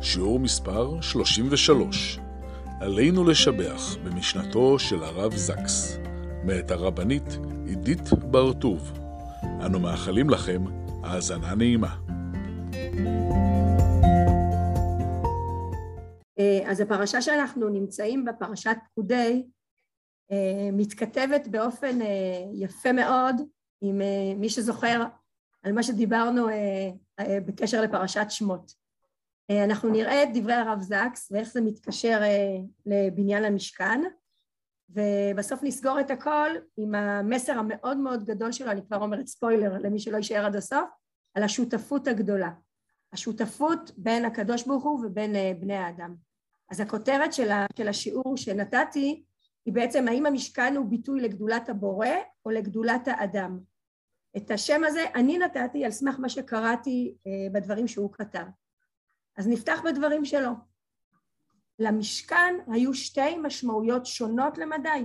שיעור מספר 33, עלינו לשבח במשנתו של הרב זקס, מאת הרבנית עידית בר-טוב. אנו מאחלים לכם האזנה נעימה. אז הפרשה שאנחנו נמצאים בה, פרשת פקודי, מתכתבת באופן יפה מאוד עם מי שזוכר על מה שדיברנו בקשר לפרשת שמות. אנחנו נראה את דברי הרב זקס ואיך זה מתקשר לבניין המשכן, ובסוף נסגור את הכל עם המסר המאוד מאוד גדול שלו, אני כבר אומרת ספוילר למי שלא יישאר עד הסוף, על השותפות הגדולה. השותפות בין הקדוש ברוך הוא ובין בני האדם. אז הכותרת של השיעור שנתתי היא בעצם האם המשכן הוא ביטוי לגדולת הבורא או לגדולת האדם. את השם הזה אני נתתי על סמך מה שקראתי בדברים שהוא כתב. אז נפתח בדברים שלו. למשכן היו שתי משמעויות שונות למדי.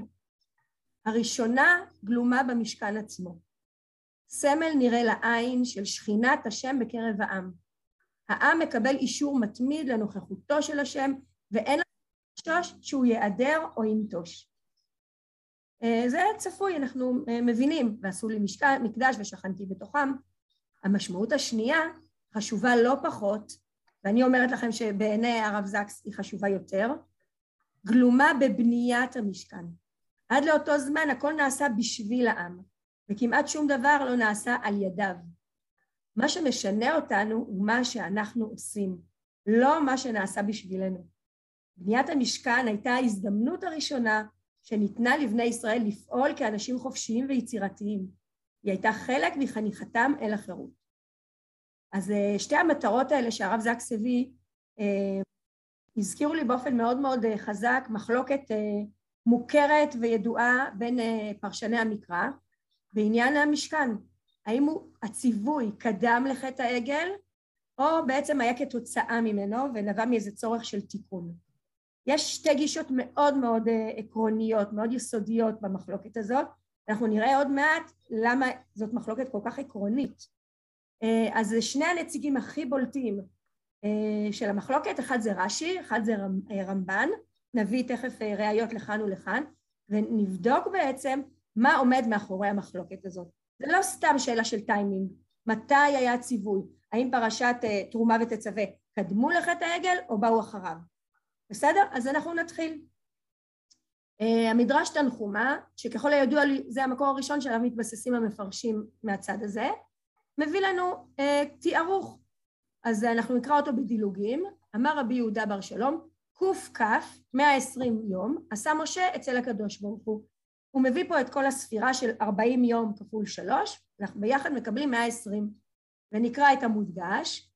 הראשונה גלומה במשכן עצמו. סמל נראה לעין של שכינת השם בקרב העם. העם מקבל אישור מתמיד לנוכחותו של השם ואין לחשוש שהוא ייעדר או ינטוש. זה צפוי, אנחנו מבינים, ועשו לי משכן, מקדש ושכנתי בתוכם. המשמעות השנייה חשובה לא פחות, ואני אומרת לכם שבעיני הרב זקס היא חשובה יותר, גלומה בבניית המשכן. עד לאותו זמן הכל נעשה בשביל העם, וכמעט שום דבר לא נעשה על ידיו. מה שמשנה אותנו הוא מה שאנחנו עושים, לא מה שנעשה בשבילנו. בניית המשכן הייתה ההזדמנות הראשונה שניתנה לבני ישראל לפעול כאנשים חופשיים ויצירתיים. היא הייתה חלק מחניכתם אל החירות. אז שתי המטרות האלה שהרב זקס הביא הזכירו לי באופן מאוד מאוד חזק מחלוקת מוכרת וידועה בין פרשני המקרא בעניין המשכן. האם הוא הציווי קדם לחטא העגל או בעצם היה כתוצאה ממנו ונבע מאיזה צורך של תיקון. יש שתי גישות מאוד מאוד עקרוניות, מאוד יסודיות במחלוקת הזאת, אנחנו נראה עוד מעט למה זאת מחלוקת כל כך עקרונית. אז שני הנציגים הכי בולטים של המחלוקת, אחד זה רש"י, אחד זה רמב"ן, נביא תכף ראיות לכאן ולכאן, ונבדוק בעצם מה עומד מאחורי המחלוקת הזאת. זה לא סתם שאלה של טיימינג, מתי היה ציווי, האם פרשת תרומה ותצווה קדמו לחטא העגל או באו אחריו. בסדר? אז אנחנו נתחיל. המדרש תנחומה, שככל הידוע לי זה המקור הראשון שעליו מתבססים המפרשים מהצד הזה, מביא לנו תיארוך. אז אנחנו נקרא אותו בדילוגים. אמר רבי יהודה בר שלום, קכ 120 יום עשה משה אצל הקדוש ברוך הוא. הוא מביא פה את כל הספירה של 40 יום כפול 3, אנחנו ביחד מקבלים 120. ונקרא את המודגש,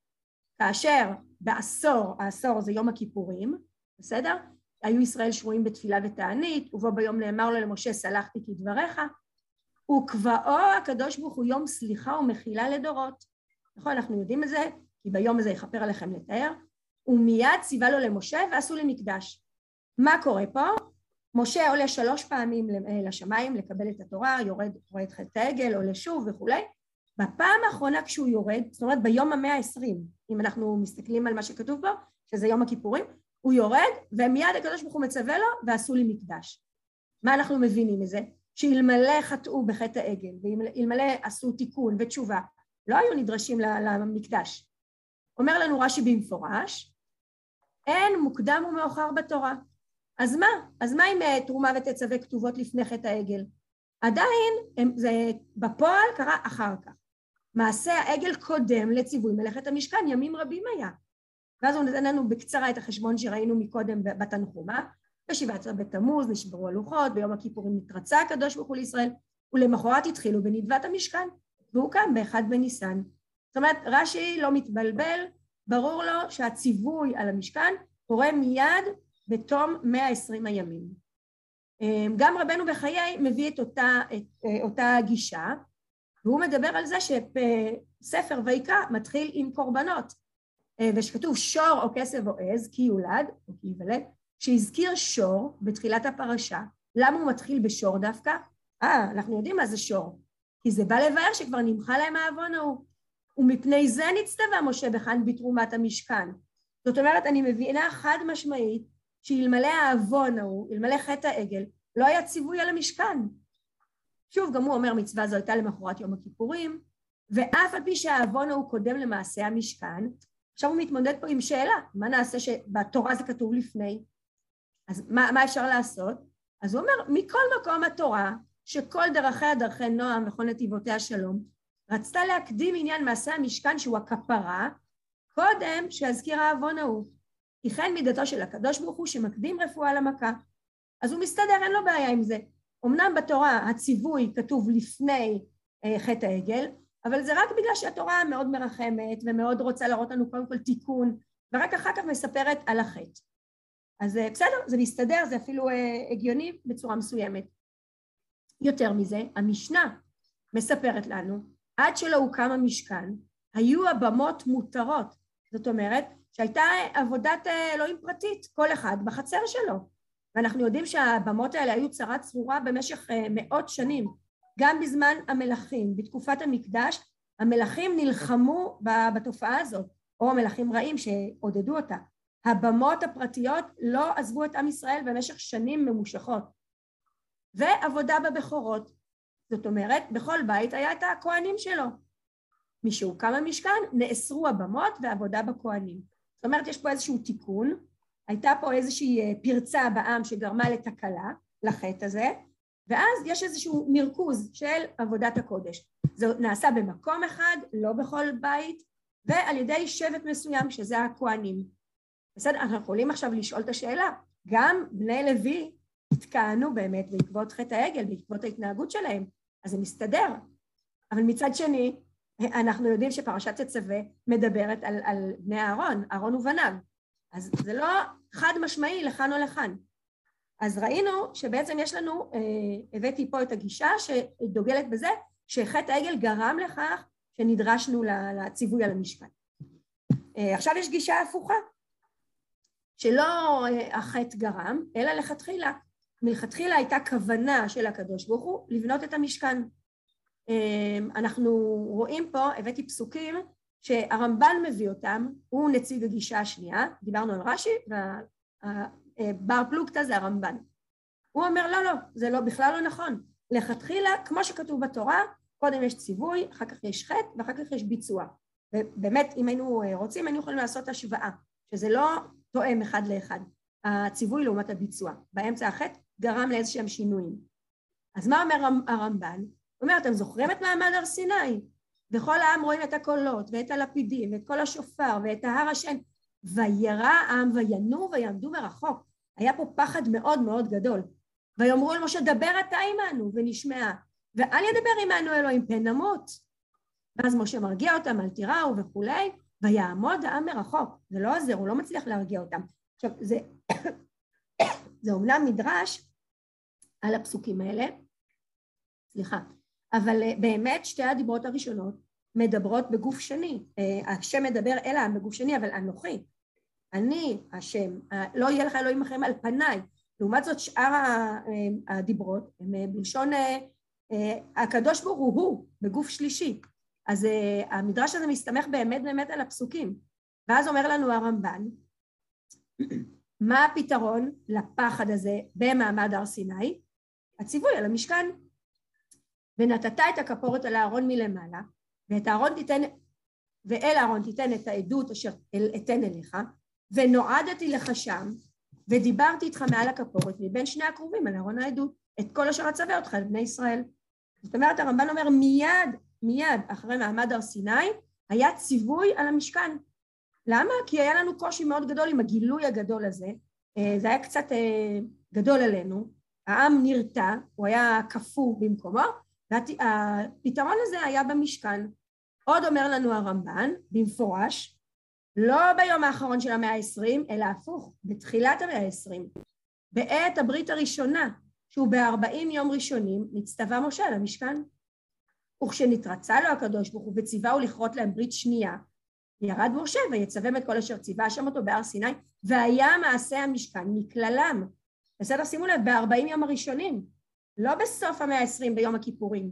כאשר בעשור, העשור זה יום הכיפורים, בסדר? היו ישראל שרויים בתפילה ותענית, ובו ביום נאמר לו למשה סלחתי כדבריך, וקבעו הקדוש ברוך הוא יום סליחה ומחילה לדורות. נכון, אנחנו יודעים את זה, כי ביום הזה יכפר עליכם לתאר, ומיד ציווה לו למשה ועשו לי מקדש. מה קורה פה? משה עולה שלוש פעמים לשמיים לקבל את התורה, יורד, רואה את חטא העגל, עולה שוב וכולי. בפעם האחרונה כשהוא יורד, זאת אומרת ביום המאה העשרים, אם אנחנו מסתכלים על מה שכתוב פה, שזה יום הכיפורים, הוא יורד ומיד הקדוש ברוך הוא מצווה לו ועשו לי מקדש. מה אנחנו מבינים מזה? שאלמלא חטאו בחטא העגל ואלמלא עשו תיקון ותשובה, לא היו נדרשים למקדש. אומר לנו רש"י במפורש, אין מוקדם ומאוחר בתורה. אז מה? אז מה אם תרומה ותצווה כתובות לפני חטא העגל? עדיין הם, זה בפועל קרה אחר כך. מעשה העגל קודם לציווי מלאכת המשכן, ימים רבים היה. ואז הוא נתן לנו בקצרה את החשבון שראינו מקודם בתנחומה, בשבעת בתמוז נשברו הלוחות, ביום הכיפורים נתרצה הקדוש ברוך הוא לישראל, ולמחרת התחילו בנדבת המשכן, והוא קם באחד בניסן. זאת אומרת, רש"י לא מתבלבל, ברור לו שהציווי על המשכן קורה מיד בתום 120 הימים. גם רבנו בחיי מביא את אותה, את אותה גישה, והוא מדבר על זה שספר ויקרא מתחיל עם קורבנות, ושכתוב שור או כסף או עז, כי יולד, או כי ייוולד, שהזכיר שור בתחילת הפרשה, למה הוא מתחיל בשור דווקא? אה, אנחנו יודעים מה זה שור, כי זה בא לבאר שכבר נמחה להם העוון ההוא. ומפני זה נצטווה משה בכאן בתרומת המשכן. זאת אומרת, אני מבינה חד משמעית שאלמלא העוון ההוא, אלמלא חטא העגל, לא היה ציווי על המשכן. שוב, גם הוא אומר מצווה זו הייתה למחרת יום הכיפורים, ואף על פי שהעוון ההוא קודם למעשה המשכן, עכשיו הוא מתמודד פה עם שאלה, מה נעשה שבתורה זה כתוב לפני? אז מה, מה אפשר לעשות? אז הוא אומר, מכל מקום התורה, שכל דרכיה דרכי נועם וכל נתיבותיה שלום, רצתה להקדים עניין מעשה המשכן שהוא הכפרה, קודם שיזכיר העוון ההוא. כי כן מידתו של הקדוש ברוך הוא שמקדים רפואה למכה. אז הוא מסתדר, אין לו בעיה עם זה. אמנם בתורה הציווי כתוב לפני אה, חטא העגל, אבל זה רק בגלל שהתורה מאוד מרחמת ומאוד רוצה להראות לנו קודם כל תיקון, ורק אחר כך מספרת על החטא. אז אה, בסדר, זה מסתדר, זה אפילו אה, הגיוני בצורה מסוימת. יותר מזה, המשנה מספרת לנו, עד שלא הוקם המשכן, היו הבמות מותרות. זאת אומרת, שהייתה עבודת אה, אלוהים פרטית, כל אחד בחצר שלו. ואנחנו יודעים שהבמות האלה היו צרה צרורה במשך מאות שנים. גם בזמן המלכים, בתקופת המקדש, המלכים נלחמו בתופעה הזאת, או מלכים רעים שעודדו אותה. הבמות הפרטיות לא עזבו את עם ישראל במשך שנים ממושכות. ועבודה בבכורות. זאת אומרת, בכל בית היה את הכהנים שלו. משהוקם המשכן, נאסרו הבמות ועבודה בכהנים. זאת אומרת, יש פה איזשהו תיקון, הייתה פה איזושהי אה, פרצה בעם שגרמה לתקלה, לחטא הזה, ואז יש איזשהו מרכוז של עבודת הקודש. זה נעשה במקום אחד, לא בכל בית, ועל ידי שבט מסוים שזה הכהנים. בסדר, אנחנו יכולים עכשיו לשאול את השאלה, גם בני לוי התכהנו באמת בעקבות חטא העגל, בעקבות ההתנהגות שלהם, אז זה מסתדר. אבל מצד שני, אנחנו יודעים שפרשת תצווה מדברת על, על בני אהרון, אהרון ובניו. אז זה לא חד משמעי לכאן או לכאן. אז ראינו שבעצם יש לנו, אה, הבאתי פה את הגישה שדוגלת בזה, שחטא העגל גרם לכך שנדרשנו לציווי על המשכן. אה, עכשיו יש גישה הפוכה, שלא אה, החטא גרם, אלא לכתחילה. מלכתחילה הייתה כוונה של הקדוש ברוך הוא לבנות את המשכן. אה, אנחנו רואים פה, הבאתי פסוקים שהרמב"ן מביא אותם, הוא נציג הגישה השנייה, דיברנו על רש"י, והבר פלוגתא זה הרמב"ן. הוא אומר לא, לא, זה לא, בכלל לא נכון. לכתחילה, כמו שכתוב בתורה, קודם יש ציווי, אחר כך יש חטא ואחר כך יש ביצוע. ובאמת, אם היינו אה, רוצים, היינו יכולים לעשות השוואה, שזה לא תואם אחד לאחד, הציווי לעומת הביצוע. באמצע החטא גרם לאיזה שהם שינויים. אז מה אומר הרמב"ן? הוא אומר, אתם זוכרים את מעמד הר סיני? וכל העם רואים את הקולות, ואת הלפידים, ואת כל השופר, ואת ההר השן. וירא העם וינועו ויעמדו מרחוק. היה פה פחד מאוד מאוד גדול. ויאמרו אל משה, דבר אתה עמנו, ונשמעה. ואל ידבר עמנו אלוהים, פן נמות. ואז משה מרגיע אותם, אל תיראו וכולי, ויעמוד העם מרחוק. זה לא עוזר, הוא לא מצליח להרגיע אותם. עכשיו, זה, זה אומנם מדרש על הפסוקים האלה, סליחה, אבל אה, באמת שתי הדיברות הראשונות מדברות בגוף שני. אה, השם מדבר אל העם בגוף שני, אבל אנוכי. אני השם, לא יהיה לך אלוהים אחרים על פניי. לעומת זאת שאר אה, הדיברות הם בלשון הקדוש ברוך הוא הוא בגוף שלישי. אז uh, המדרש הזה מסתמך באמת באמת על הפסוקים. ואז אומר לנו הרמב"ן, מה הפתרון לפחד הזה במעמד הר סיני? הציווי על המשכן. ונתת את הכפורת על הארון מלמעלה, ואת הארון תיתן, ואל הארון תיתן את העדות אשר אתן אליך, ונועדתי לך שם, ודיברתי איתך מעל הכפורת מבין שני הקרובים על ארון העדות, את כל אשר אצווה אותך לבני ישראל. זאת אומרת הרמב"ן אומר מיד מיד אחרי מעמד הר סיני, היה ציווי על המשכן. למה? כי היה לנו קושי מאוד גדול עם הגילוי הגדול הזה, אה, זה היה קצת אה, גדול עלינו, העם נרתע, הוא היה קפוא במקומו, והפתרון הזה היה במשכן. עוד אומר לנו הרמב"ן, במפורש, לא ביום האחרון של המאה העשרים, אלא הפוך, בתחילת המאה העשרים. בעת הברית הראשונה, שהוא בארבעים יום ראשונים, נצטווה משה למשכן. וכשנתרצה לו הקדוש ברוך הוא וציווהו לכרות להם ברית שנייה, ירד משה ויצווה את כל אשר ציווה השם אותו בהר סיני, והיה מעשה המשכן מכללם. בסדר? שימו לב, בארבעים יום הראשונים, לא בסוף המאה העשרים ביום הכיפורים.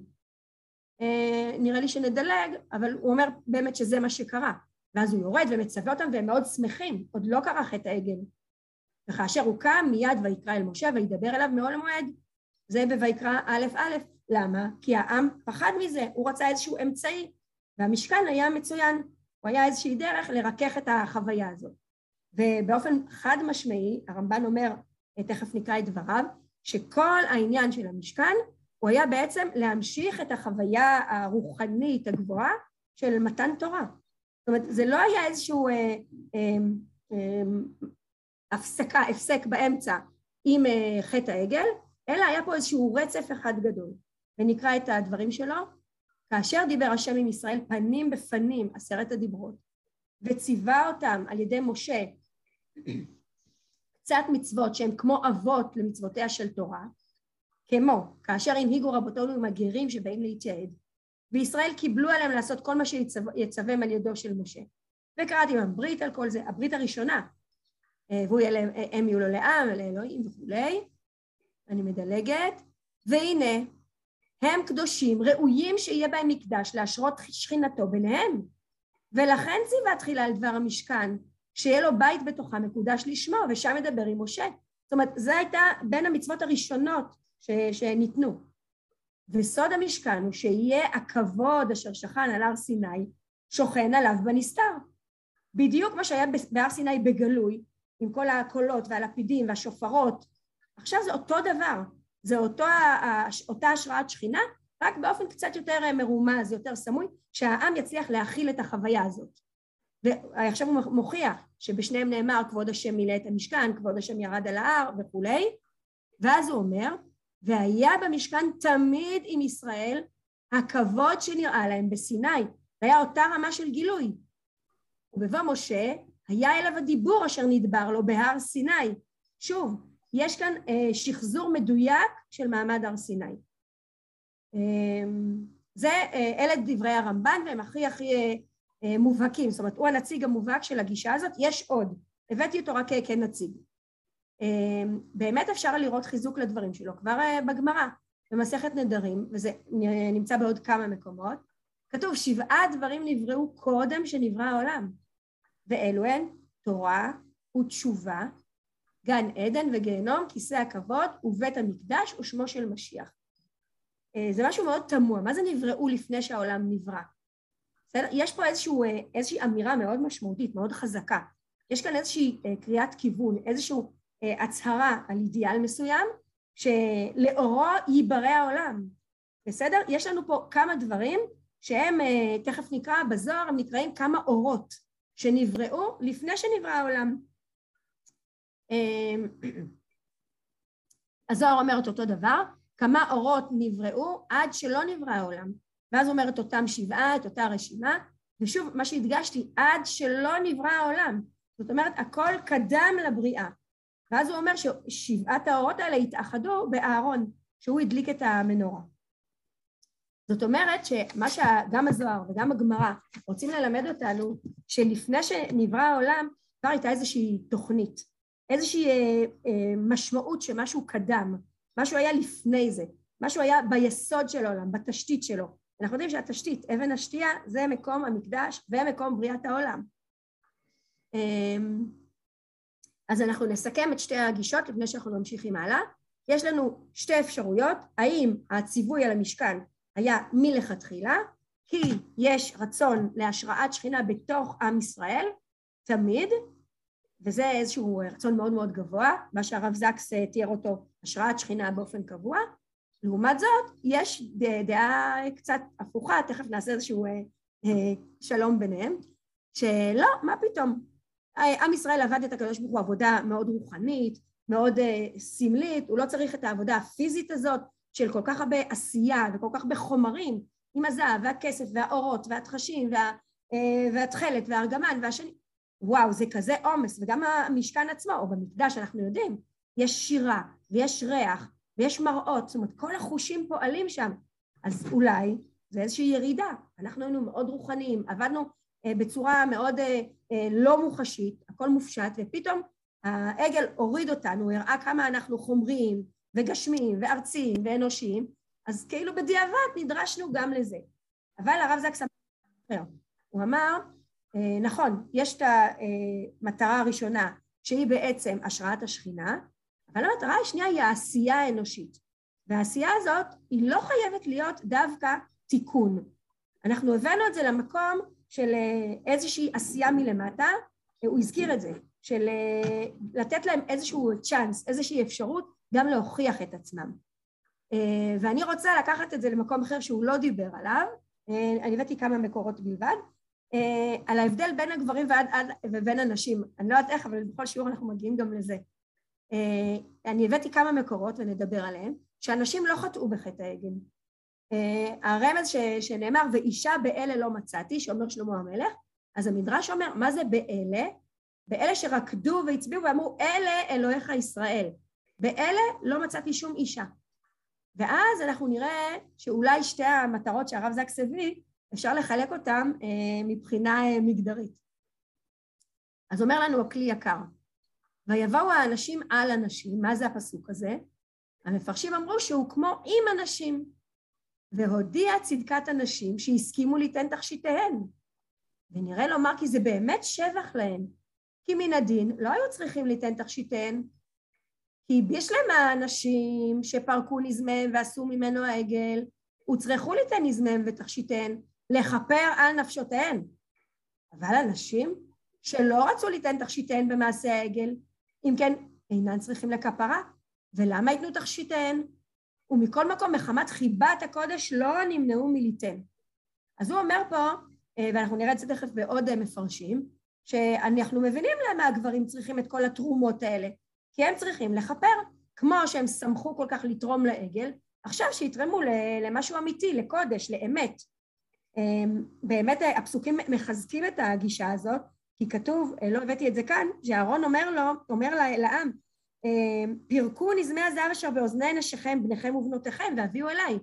אה, נראה לי שנדלג, אבל הוא אומר באמת שזה מה שקרה. ואז הוא יורד ומצווה אותם והם מאוד שמחים, עוד לא קרה חטא העגל. וכאשר הוא קם מיד ויקרא אל משה וידבר אליו מעול מועד. זה בויקרא א' א', למה? כי העם פחד מזה, הוא רצה איזשהו אמצעי, והמשכן היה מצוין, הוא היה איזושהי דרך לרכך את החוויה הזאת. ובאופן חד משמעי, הרמב"ן אומר, תכף נקרא את דבריו, שכל העניין של המשכן הוא היה בעצם להמשיך את החוויה הרוחנית הגבוהה של מתן תורה. זאת אומרת, זה לא היה איזשהו אה, אה, אה, הפסקה, הפסק באמצע עם אה, חטא העגל, אלא היה פה איזשהו רצף אחד גדול. ונקרא את הדברים שלו. כאשר דיבר השם עם ישראל פנים בפנים, עשרת הדיברות, וציווה אותם על ידי משה קצת מצוות שהן כמו אבות למצוותיה של תורה, כמו כאשר הנהיגו רבותינו עם הגרים שבאים להתייעד, וישראל קיבלו עליהם לעשות כל מה שיצווהם על ידו של משה. וקראתי להם ברית על כל זה, הברית הראשונה, אה, והוא יהיה להם, אה, הם יהיו לו לעם, לאלוהים וכולי, אני מדלגת, והנה הם קדושים, ראויים שיהיה בהם מקדש להשרות שכינתו ביניהם. ולכן ציווה תחילה על דבר המשכן, שיהיה לו בית בתוכה מקודש לשמו, ושם ידבר עם משה. זאת אומרת, זו הייתה בין המצוות הראשונות ש, שניתנו. וסוד המשכן הוא שיהיה הכבוד אשר שכן על הר סיני, שוכן עליו בנסתר. בדיוק מה שהיה בהר סיני בגלוי, עם כל הקולות והלפידים והשופרות, עכשיו זה אותו דבר, זה אותו, אותה השראת שכינה, רק באופן קצת יותר מרומז, יותר סמוי, שהעם יצליח להכיל את החוויה הזאת. ועכשיו הוא מוכיח שבשניהם נאמר כבוד השם מילא את המשכן, כבוד השם ירד על ההר וכולי, ואז הוא אומר, והיה במשכן תמיד עם ישראל הכבוד שנראה להם בסיני, והיה אותה רמה של גילוי. ובבוא משה היה אליו הדיבור אשר נדבר לו בהר סיני. שוב, יש כאן אה, שחזור מדויק של מעמד הר סיני. אה, זה, אה, אלה דברי הרמב"ן והם הכי הכי אה, אה, מובהקים, זאת אומרת הוא הנציג המובהק של הגישה הזאת, יש עוד, הבאתי אותו רק כנציג. אה, באמת אפשר לראות חיזוק לדברים שלו כבר אה, בגמרא, במסכת נדרים, וזה נמצא בעוד כמה מקומות, כתוב שבעה דברים נבראו קודם שנברא העולם, ואלו הן תורה ותשובה גן עדן וגיהנום, כיסא הכבוד ובית המקדש ושמו של משיח. אה, זה משהו מאוד תמוה, מה זה נבראו לפני שהעולם נברא? יש פה איזשהו, אה, איזושהי אמירה מאוד משמעותית, מאוד חזקה. יש כאן איזושהי אה, קריאת כיוון, איזושהי הצהרה על אידיאל מסוים, שלאורו ייברא העולם. בסדר? יש לנו פה כמה דברים שהם, תכף נקרא בזוהר, הם נקראים כמה אורות שנבראו לפני שנברא העולם. אמ, הזוהר אומר את אותו דבר, כמה אורות נבראו עד שלא נברא העולם. ואז אומר את אותם שבעה, את אותה רשימה, ושוב, מה שהדגשתי, עד שלא נברא העולם. זאת אומרת, הכל קדם לבריאה. ואז הוא אומר ששבעת האורות האלה התאחדו באהרון, שהוא הדליק את המנורה. זאת אומרת שמה שגם הזוהר וגם הגמרא רוצים ללמד אותנו, שלפני שנברא העולם כבר הייתה איזושהי תוכנית. איזושהי אה, אה, משמעות שמשהו קדם, משהו היה לפני זה, משהו היה ביסוד של העולם, בתשתית שלו. אנחנו יודעים שהתשתית, אבן השתייה, זה מקום המקדש ומקום בריאת העולם. אה, אז אנחנו נסכם את שתי הגישות לפני שאנחנו ממשיכים הלאה. יש לנו שתי אפשרויות, האם הציווי על המשכן היה מלכתחילה, כי יש רצון להשראת שכינה בתוך עם ישראל, תמיד, וזה איזשהו רצון מאוד מאוד גבוה, מה שהרב זקס אה, תיאר אותו, השראת שכינה באופן קבוע. לעומת זאת, יש דעה קצת הפוכה, תכף נעשה איזשהו אה, אה, שלום ביניהם, שלא, מה פתאום. עם ישראל עבד את הקדוש ברוך הוא עבודה מאוד רוחנית, מאוד סמלית, הוא לא צריך את העבודה הפיזית הזאת של כל כך הרבה עשייה וכל כך הרבה חומרים, עם הזהב והכסף והאורות והתחשים וה, והתכלת והארגמן והשני, וואו, זה כזה עומס, וגם המשכן עצמו, או במקדש, אנחנו יודעים, יש שירה, ויש ריח, ויש מראות, זאת אומרת, כל החושים פועלים שם. אז אולי זה איזושהי ירידה. אנחנו היינו מאוד רוחניים, עבדנו אה, בצורה מאוד אה, אה, לא מוחשית, הכל מופשט, ופתאום העגל הוריד אותנו, הראה כמה אנחנו חומריים וגשמיים וארציים ואנושיים, אז כאילו בדיעבד נדרשנו גם לזה. אבל הרב זקס אמר, הוא אמר, נכון, יש את המטרה הראשונה שהיא בעצם השראת השכינה, אבל המטרה השנייה היא העשייה האנושית. והעשייה הזאת היא לא חייבת להיות דווקא תיקון. אנחנו הבאנו את זה למקום של איזושהי עשייה מלמטה, הוא הזכיר את זה, של לתת להם איזשהו צ'אנס, איזושהי אפשרות גם להוכיח את עצמם. ואני רוצה לקחת את זה למקום אחר שהוא לא דיבר עליו, אני הבאתי כמה מקורות בלבד, על ההבדל בין הגברים ועד, עד, ובין הנשים. אני לא יודעת איך, אבל בכל שיעור אנחנו מגיעים גם לזה. אני הבאתי כמה מקורות ונדבר עליהם, שאנשים לא חטאו בחטא העגל. הרמז ש, שנאמר, ואישה באלה לא מצאתי, שאומר שלמה המלך, אז המדרש אומר, מה זה באלה? באלה שרקדו והצביעו ואמרו, אלה אלוהיך ישראל. באלה לא מצאתי שום אישה. ואז אנחנו נראה שאולי שתי המטרות שהרב זקס הביא, אפשר לחלק אותן אה, מבחינה אה, מגדרית. אז אומר לנו הכלי יקר, ויבואו האנשים על הנשים, מה זה הפסוק הזה? המפרשים אמרו שהוא כמו עם הנשים, והודיע צדקת הנשים שהסכימו ליתן תכשיטיהן. ונראה לומר כי זה באמת שבח להן, כי מן הדין לא היו צריכים ליתן תכשיטיהן, כי יש להם האנשים שפרקו נזמיהם ועשו ממנו העגל, וצרכו ליתן נזמיהם ותכשיטיהן, לכפר על נפשותיהן. אבל אנשים שלא רצו ליתן תכשיטיהן במעשה העגל, אם כן, אינן צריכים לכפרה. ולמה ייתנו תכשיטיהן? ומכל מקום, מחמת חיבת הקודש לא נמנעו מליתן. אז הוא אומר פה, אה, ואנחנו נראה את זה תכף בעוד אה, מפרשים, שאנחנו מבינים למה הגברים צריכים את כל התרומות האלה, כי הם צריכים לכפר, כמו שהם שמחו כל כך לתרום לעגל, עכשיו שיתרמו למשהו אמיתי, לקודש, לאמת. אמ, באמת הפסוקים מחזקים את הגישה הזאת, כי כתוב, לא הבאתי את זה כאן, שאהרון אומר לו, אומר לעם, אמ, פירקו נזמי הזהב אשר באוזני נשיכם, בניכם ובנותיכם, והביאו אליי.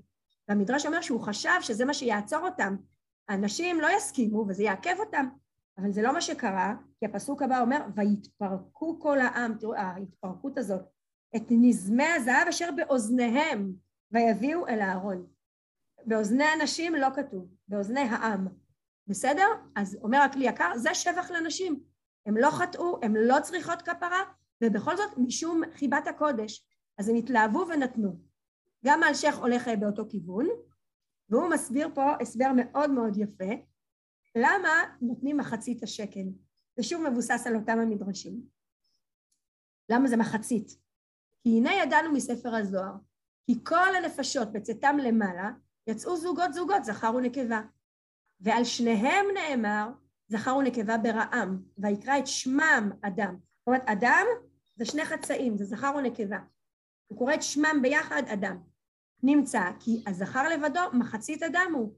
והמדרש אומר שהוא חשב שזה מה שיעצור אותם. האנשים לא יסכימו וזה יעכב אותם, אבל זה לא מה שקרה, כי הפסוק הבא אומר, ויתפרקו כל העם, תראו, ההתפרקות הזאת, את נזמי הזהב אשר באוזניהם, ויביאו אל הארון. באוזני הנשים לא כתוב, באוזני העם. בסדר? אז אומר הכלי יקר, זה שבח לנשים. הם לא חטאו, הם לא צריכות כפרה, ובכל זאת משום חיבת הקודש, אז הם התלהבו ונתנו. גם האלשיך הולך באותו כיוון, והוא מסביר פה הסבר מאוד מאוד יפה, למה נותנים מחצית השקל. זה שוב מבוסס על אותם המדרשים. למה זה מחצית? כי הנה ידענו מספר הזוהר, כי כל הנפשות בצאתם למעלה יצאו זוגות זוגות, זכר ונקבה. ועל שניהם נאמר, זכר ונקבה ברעם, ויקרא את שמם אדם. זאת אומרת, אדם זה שני חצאים, זה זכר ונקבה. הוא קורא את שמם ביחד אדם. נמצא כי הזכר לבדו מחצית אדם הוא,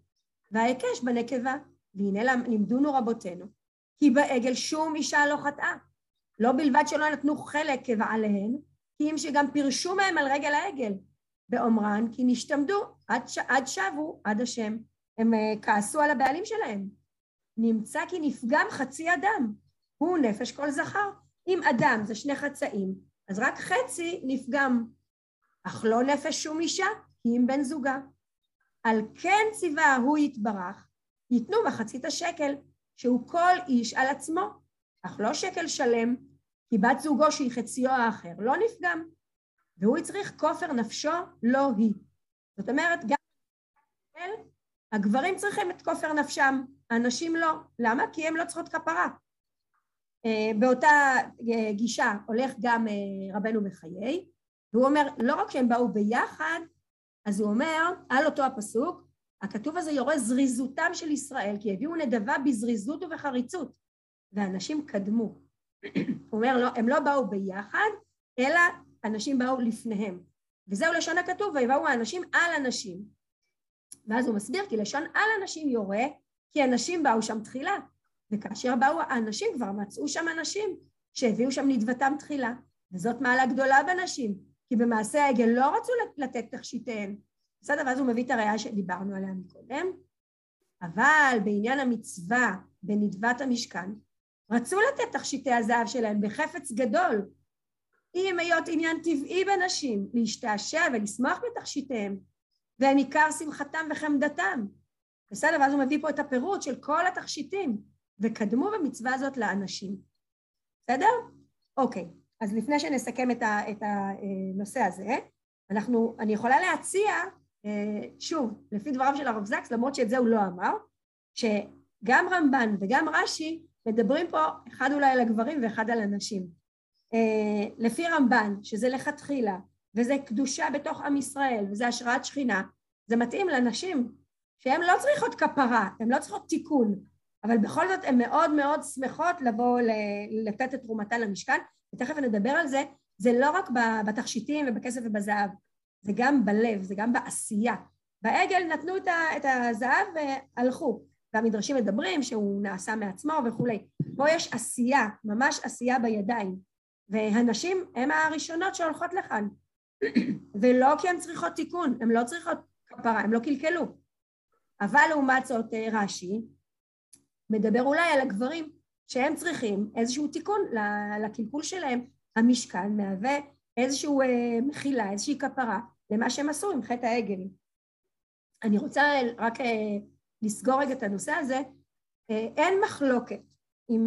וההיקש בנקבה. והנה לימדונו רבותינו, כי בעגל שום אישה לא חטאה. לא בלבד שלא נתנו חלק כבעליהן, כי אם שגם פירשו מהם על רגל העגל. באומרן כי נשתמדו עד, ש... עד שבו עד השם. הם uh, כעסו על הבעלים שלהם. נמצא כי נפגם חצי אדם, הוא נפש כל זכר. אם אדם זה שני חצאים, אז רק חצי נפגם. אך לא נפש שום אישה, כי אם בן זוגה. על כן ציווה הוא יתברך, ייתנו מחצית השקל, שהוא כל איש על עצמו, אך לא שקל שלם, כי בת זוגו שהיא חציו האחר לא נפגם. והוא צריך כופר נפשו, לא היא. זאת אומרת, גם הגברים צריכים את כופר נפשם, הנשים לא. למה? כי הן לא צריכות כפרה. אה, באותה אה, גישה הולך גם אה, רבנו בחיי, והוא אומר, לא רק שהם באו ביחד, אז הוא אומר, על אותו הפסוק, הכתוב הזה יורה זריזותם של ישראל, כי הביאו נדבה בזריזות ובחריצות, ואנשים קדמו. הוא אומר, לא, הם לא באו ביחד, אלא אנשים באו לפניהם. וזהו לשון הכתוב, ויבואו האנשים על אנשים. ואז הוא מסביר כי לשון על אנשים יורה, כי אנשים באו שם תחילה, וכאשר באו האנשים, כבר מצאו שם אנשים שהביאו שם נדבתם תחילה, וזאת מעלה גדולה בנשים, כי במעשה העגל לא רצו לתת תכשיטיהן. בסדר, ואז הוא מביא את הראייה שדיברנו עליה מקודם, אבל בעניין המצווה בנדבת המשכן, רצו לתת תכשיטי הזהב שלהם בחפץ גדול, אם היות עניין טבעי בנשים להשתעשע ולשמוח בתכשיטיהם, והם עיקר שמחתם וחמדתם. בסדר? ואז הוא מביא פה את הפירוט של כל התכשיטים, וקדמו במצווה הזאת לאנשים. בסדר? אוקיי, אז לפני שנסכם את, ה, את הנושא הזה, אנחנו, אני יכולה להציע, אה, שוב, לפי דבריו של הרב זקס, למרות שאת זה הוא לא אמר, שגם רמב"ן וגם רש"י מדברים פה אחד אולי על הגברים ואחד על הנשים. אה, לפי רמב"ן, שזה לכתחילה, וזה קדושה בתוך עם ישראל, וזה השראת שכינה, זה מתאים לנשים שהן לא צריכות כפרה, הן לא צריכות תיקון, אבל בכל זאת הן מאוד מאוד שמחות לבוא לתת את תרומתן למשכן, ותכף נדבר על זה, זה לא רק בתכשיטים ובכסף ובזהב, זה גם בלב, זה גם בעשייה. בעגל נתנו את הזהב והלכו, והמדרשים מדברים שהוא נעשה מעצמו וכולי. פה יש עשייה, ממש עשייה בידיים, והנשים הן הראשונות שהולכות לכאן, ולא כי הן צריכות תיקון, הן לא צריכות כפרה, הן לא קלקלו. אבל לעומת זאת אה, רש"י מדבר אולי על הגברים שהם צריכים איזשהו תיקון לקלקול שלהם. המשכן מהווה איזשהו אה, מחילה, איזושהי כפרה למה שהם עשו עם חטא העגל. אני רוצה רק אה, לסגור רגע את הנושא הזה. אין מחלוקת אם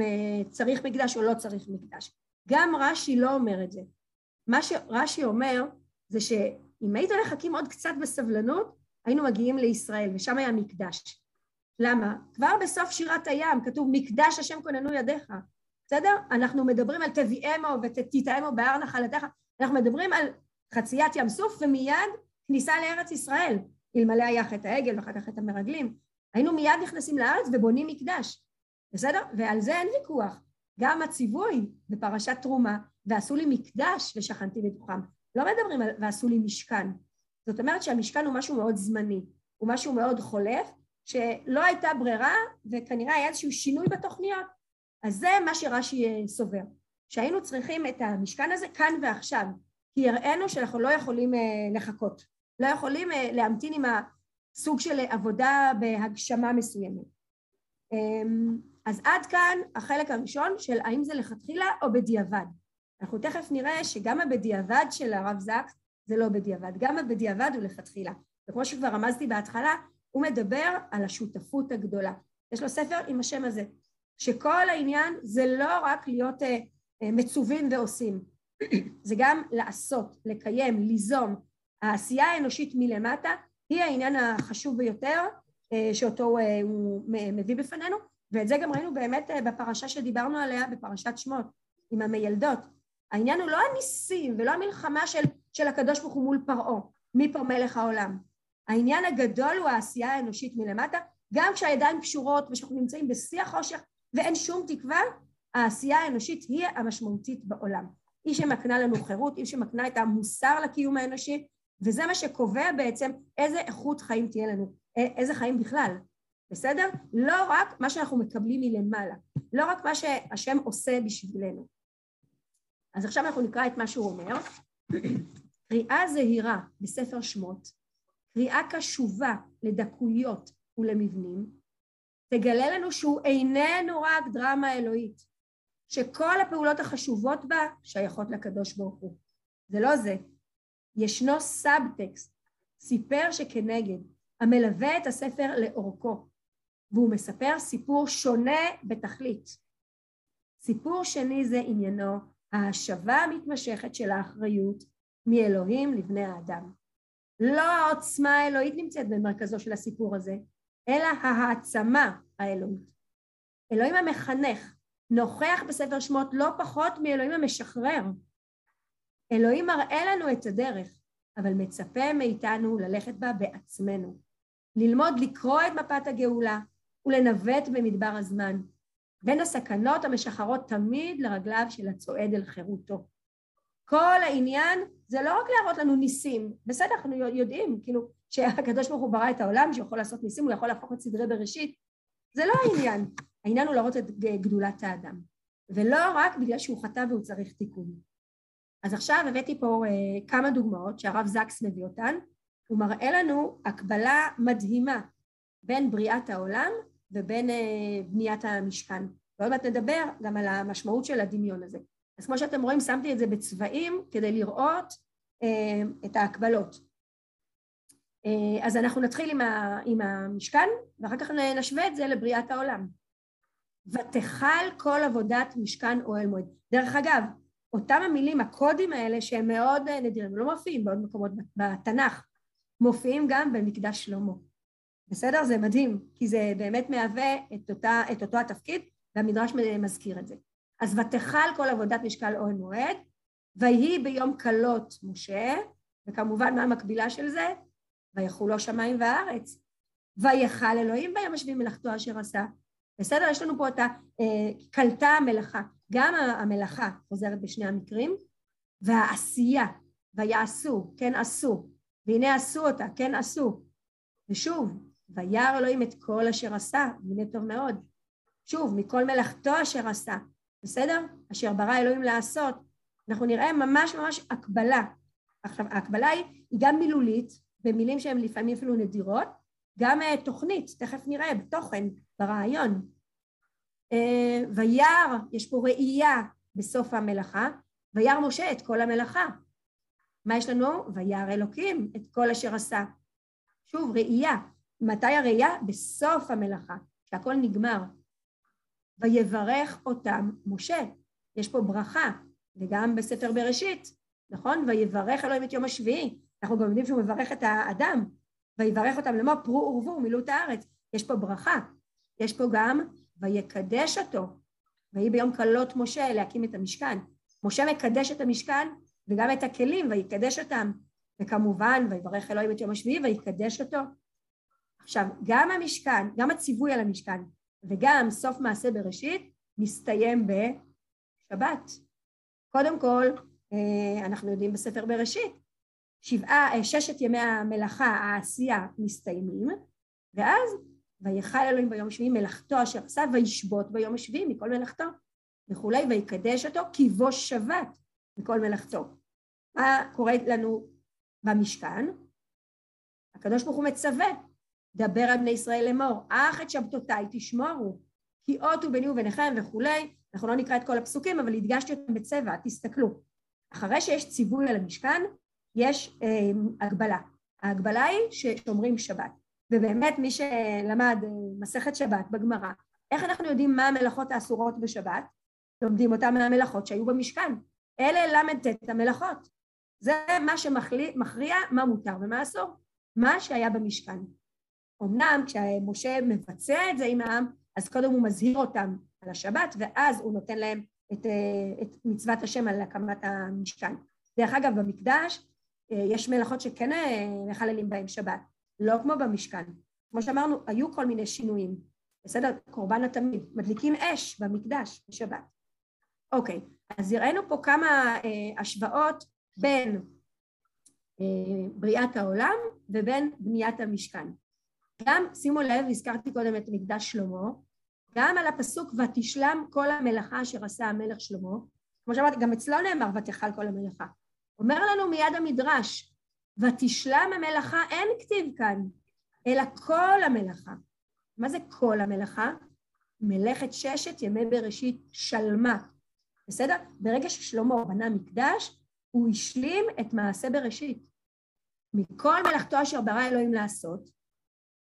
צריך מקדש או לא צריך מקדש. גם רש"י לא אומר את זה. מה שרש"י אומר זה שאם היית מחכים עוד קצת בסבלנות, היינו מגיעים לישראל, ושם היה מקדש. למה? כבר בסוף שירת הים כתוב מקדש השם כוננו ידיך, בסדר? אנחנו מדברים על תביאמו ותתאמו בהר נחלתך, אנחנו מדברים על חציית ים סוף ומיד כניסה לארץ ישראל, אלמלא היה חטא העגל ואחר כך חטא המרגלים. היינו מיד נכנסים לארץ ובונים מקדש, בסדר? ועל זה אין ויכוח. גם הציווי בפרשת תרומה, ועשו לי מקדש ושכנתי בתוכם. לא מדברים על ועשו לי משכן. זאת אומרת שהמשכן הוא משהו מאוד זמני, הוא משהו מאוד חולף, שלא הייתה ברירה וכנראה היה איזשהו שינוי בתוכניות. אז זה מה שרש"י אה, סובר, שהיינו צריכים את המשכן הזה כאן ועכשיו, כי הראינו שאנחנו לא יכולים אה, לחכות, לא יכולים אה, להמתין עם הסוג של עבודה בהגשמה מסוימת. אז עד כאן החלק הראשון של האם זה לכתחילה או בדיעבד. אנחנו תכף נראה שגם הבדיעבד של הרב זקס זה לא בדיעבד, גם הבדיעבד הוא לכתחילה. וכמו שכבר רמזתי בהתחלה, הוא מדבר על השותפות הגדולה. יש לו ספר עם השם הזה, שכל העניין זה לא רק להיות uh, uh, מצווים ועושים, זה גם לעשות, לקיים, ליזום. העשייה האנושית מלמטה היא העניין החשוב ביותר uh, שאותו uh, הוא מביא בפנינו, ואת זה גם ראינו באמת uh, בפרשה שדיברנו עליה בפרשת שמות, עם המיילדות. העניין הוא לא הניסים ולא המלחמה של, של הקדוש ברוך הוא מול פרעה, מי פה מלך העולם. העניין הגדול הוא העשייה האנושית מלמטה, גם כשהידיים קשורות ושאנחנו נמצאים בשיא החושך ואין שום תקווה, העשייה האנושית היא המשמעותית בעולם. היא שמקנה לנו חירות, היא שמקנה את המוסר לקיום האנושי, וזה מה שקובע בעצם איזה איכות חיים תהיה לנו, איזה חיים בכלל, בסדר? לא רק מה שאנחנו מקבלים מלמעלה, לא רק מה שהשם עושה בשבילנו. אז עכשיו אנחנו נקרא את מה שהוא אומר. קריאה זהירה בספר שמות, קריאה קשובה לדקויות ולמבנים, תגלה לנו שהוא איננו רק דרמה אלוהית, שכל הפעולות החשובות בה שייכות לקדוש ברוך הוא. זה לא זה. ישנו סאבטקסט, סיפור שכנגד, המלווה את הספר לאורכו, והוא מספר סיפור שונה בתכלית. סיפור שני זה עניינו ההשבה המתמשכת של האחריות מאלוהים לבני האדם. לא העוצמה האלוהית נמצאת במרכזו של הסיפור הזה, אלא ההעצמה האלוהית. אלוהים המחנך נוכח בספר שמות לא פחות מאלוהים המשחרר. אלוהים מראה לנו את הדרך, אבל מצפה מאיתנו ללכת בה בעצמנו. ללמוד לקרוא את מפת הגאולה ולנווט במדבר הזמן, בין הסכנות המשחרות תמיד לרגליו של הצועד אל חירותו. כל העניין זה לא רק להראות לנו ניסים, בסדר, אנחנו יודעים, כאילו, שהקדוש ברוך הוא ברא את העולם, שהוא יכול לעשות ניסים, הוא יכול להפוך את סדרי בראשית, זה לא העניין. העניין הוא להראות את גדולת האדם, ולא רק בגלל שהוא חטא והוא צריך תיקון. אז עכשיו הבאתי פה uh, כמה דוגמאות שהרב זקס מביא אותן, הוא מראה לנו הקבלה מדהימה בין בריאת העולם ובין uh, בניית המשכן. ועוד מעט נדבר גם על המשמעות של הדמיון הזה. אז כמו שאתם רואים שמתי את זה בצבעים כדי לראות uh, את ההקבלות. Uh, אז אנחנו נתחיל עם, ה, עם המשכן ואחר כך נשווה את זה לבריאת העולם. ותכל כל עבודת משכן אוהל מועד. דרך אגב, אותם המילים, הקודים האלה שהם מאוד אה, נדירים, לא מופיעים בעוד מקומות בתנ"ך, מופיעים גם במקדש שלמה. בסדר? זה מדהים, כי זה באמת מהווה את, אותה, את אותו התפקיד, והמדרש מזכיר את זה. אז ותכל כל עבודת משקל אוהל מועד, ויהי ביום כלות משה, וכמובן מה המקבילה של זה? ויחולו שמיים וארץ. ויכל אלוהים ביום השביעי מלאכתו אשר עשה. בסדר? יש לנו פה את הקלטה אה, המלאכה. גם המלאכה חוזרת בשני המקרים, והעשייה, ויעשו, כן עשו, והנה עשו אותה, כן עשו. ושוב, וירא אלוהים את כל אשר עשה, והנה טוב מאוד. שוב, מכל מלאכתו אשר עשה, בסדר? אשר ברא אלוהים לעשות. אנחנו נראה ממש ממש הקבלה. עכשיו, ההקבלה היא, היא גם מילולית, במילים שהן לפעמים אפילו נדירות, גם uh, תוכנית, תכף נראה, בתוכן, ברעיון. אה, וירא, יש פה ראייה בסוף המלאכה, וירא משה את כל המלאכה. מה יש לנו? וירא אלוקים את כל אשר עשה. שוב, ראייה. מתי הראייה? בסוף המלאכה, שהכל נגמר. ויברך אותם משה. יש פה ברכה, וגם בספר בראשית, נכון? ויברך אלוהים את יום השביעי. אנחנו גם יודעים שהוא מברך את האדם. ויברך אותם לאמור פרו ורבו ומילאו את הארץ. יש פה ברכה. יש פה גם ויקדש אותו, ויהי ביום כלות משה להקים את המשכן. משה מקדש את המשכן וגם את הכלים ויקדש אותם, וכמובן ויברך אלוהים את יום השביעי ויקדש אותו. עכשיו גם המשכן, גם הציווי על המשכן וגם סוף מעשה בראשית מסתיים בשבת. קודם כל אה, אנחנו יודעים בספר בראשית שבעה, אה, ששת ימי המלאכה העשייה מסתיימים ואז ויכל אלוהים ביום השביעי מלאכתו אשר עשה וישבות ביום השביעי מכל מלאכתו וכולי ויקדש אותו כי בו שבת מכל מלאכתו. מה קורה לנו במשכן? הקדוש ברוך הוא מצווה דבר על בני ישראל לאמור אך את שבתותיי תשמורו כי אות הוא ביני וביניכם וכולי אנחנו לא נקרא את כל הפסוקים אבל הדגשתי אותם בצבע תסתכלו אחרי שיש ציווי על המשכן יש אה, הגבלה ההגבלה היא ששומרים שבת ובאמת מי שלמד אה, מסכת שבת בגמרא, איך אנחנו יודעים מה המלאכות האסורות בשבת? לומדים אותן מהמלאכות שהיו במשכן. אלה ל"ט המלאכות. זה מה שמכריע מה מותר ומה אסור. מה שהיה במשכן. אמנם כשמשה מבצע את זה עם העם, אז קודם הוא מזהיר אותם על השבת, ואז הוא נותן להם את, אה, את מצוות השם על הקמת המשכן. דרך אגב, במקדש אה, יש מלאכות שכן מחללים בהם שבת, לא כמו במשכן. כמו שאמרנו, היו כל מיני שינויים. בסדר? קורבן התמיד. מדליקים אש במקדש בשבת. אוקיי, אז הראינו פה כמה אה, השוואות בין אה, בריאת העולם ובין בניית המשכן. גם, שימו לב, הזכרתי קודם את מקדש שלמה, גם על הפסוק ותשלם כל המלאכה אשר עשה המלך שלמה, כמו שאמרתי, גם אצלו נאמר ותאכל כל המלאכה. אומר לנו מיד המדרש, ותשלם המלאכה אין כתיב כאן, אלא כל המלאכה. מה זה כל המלאכה? מלאכת ששת ימי בראשית שלמה. בסדר? ברגע ששלמה בנה מקדש, הוא השלים את מעשה בראשית. מכל מלאכתו אשר ברא אלוהים לעשות,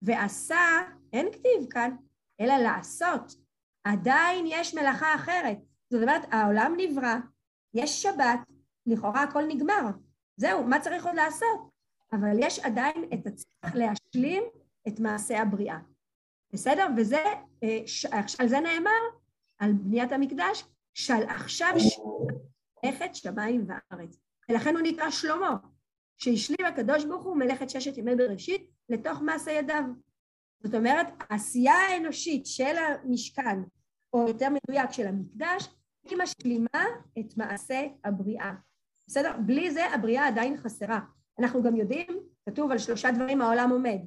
ועשה, אין כתיב כאן, אלא לעשות. עדיין יש מלאכה אחרת. זאת אומרת, העולם נברא, יש שבת, לכאורה הכל נגמר. זהו, מה צריך עוד לעשות? אבל יש עדיין את הצורך להשלים את מעשה הבריאה. בסדר? וזה, אה, על זה נאמר, על בניית המקדש, שעל עכשיו מלאכת שמיים וארץ. ולכן הוא נקרא שלמה, שהשלים הקדוש ברוך הוא מלאכת ששת ימי בראשית לתוך מעשה ידיו. זאת אומרת, העשייה האנושית של המשכן, או יותר מדויק של המקדש, היא משלימה את מעשה הבריאה. בסדר? בלי זה הבריאה עדיין חסרה. אנחנו גם יודעים, כתוב על שלושה דברים העולם עומד,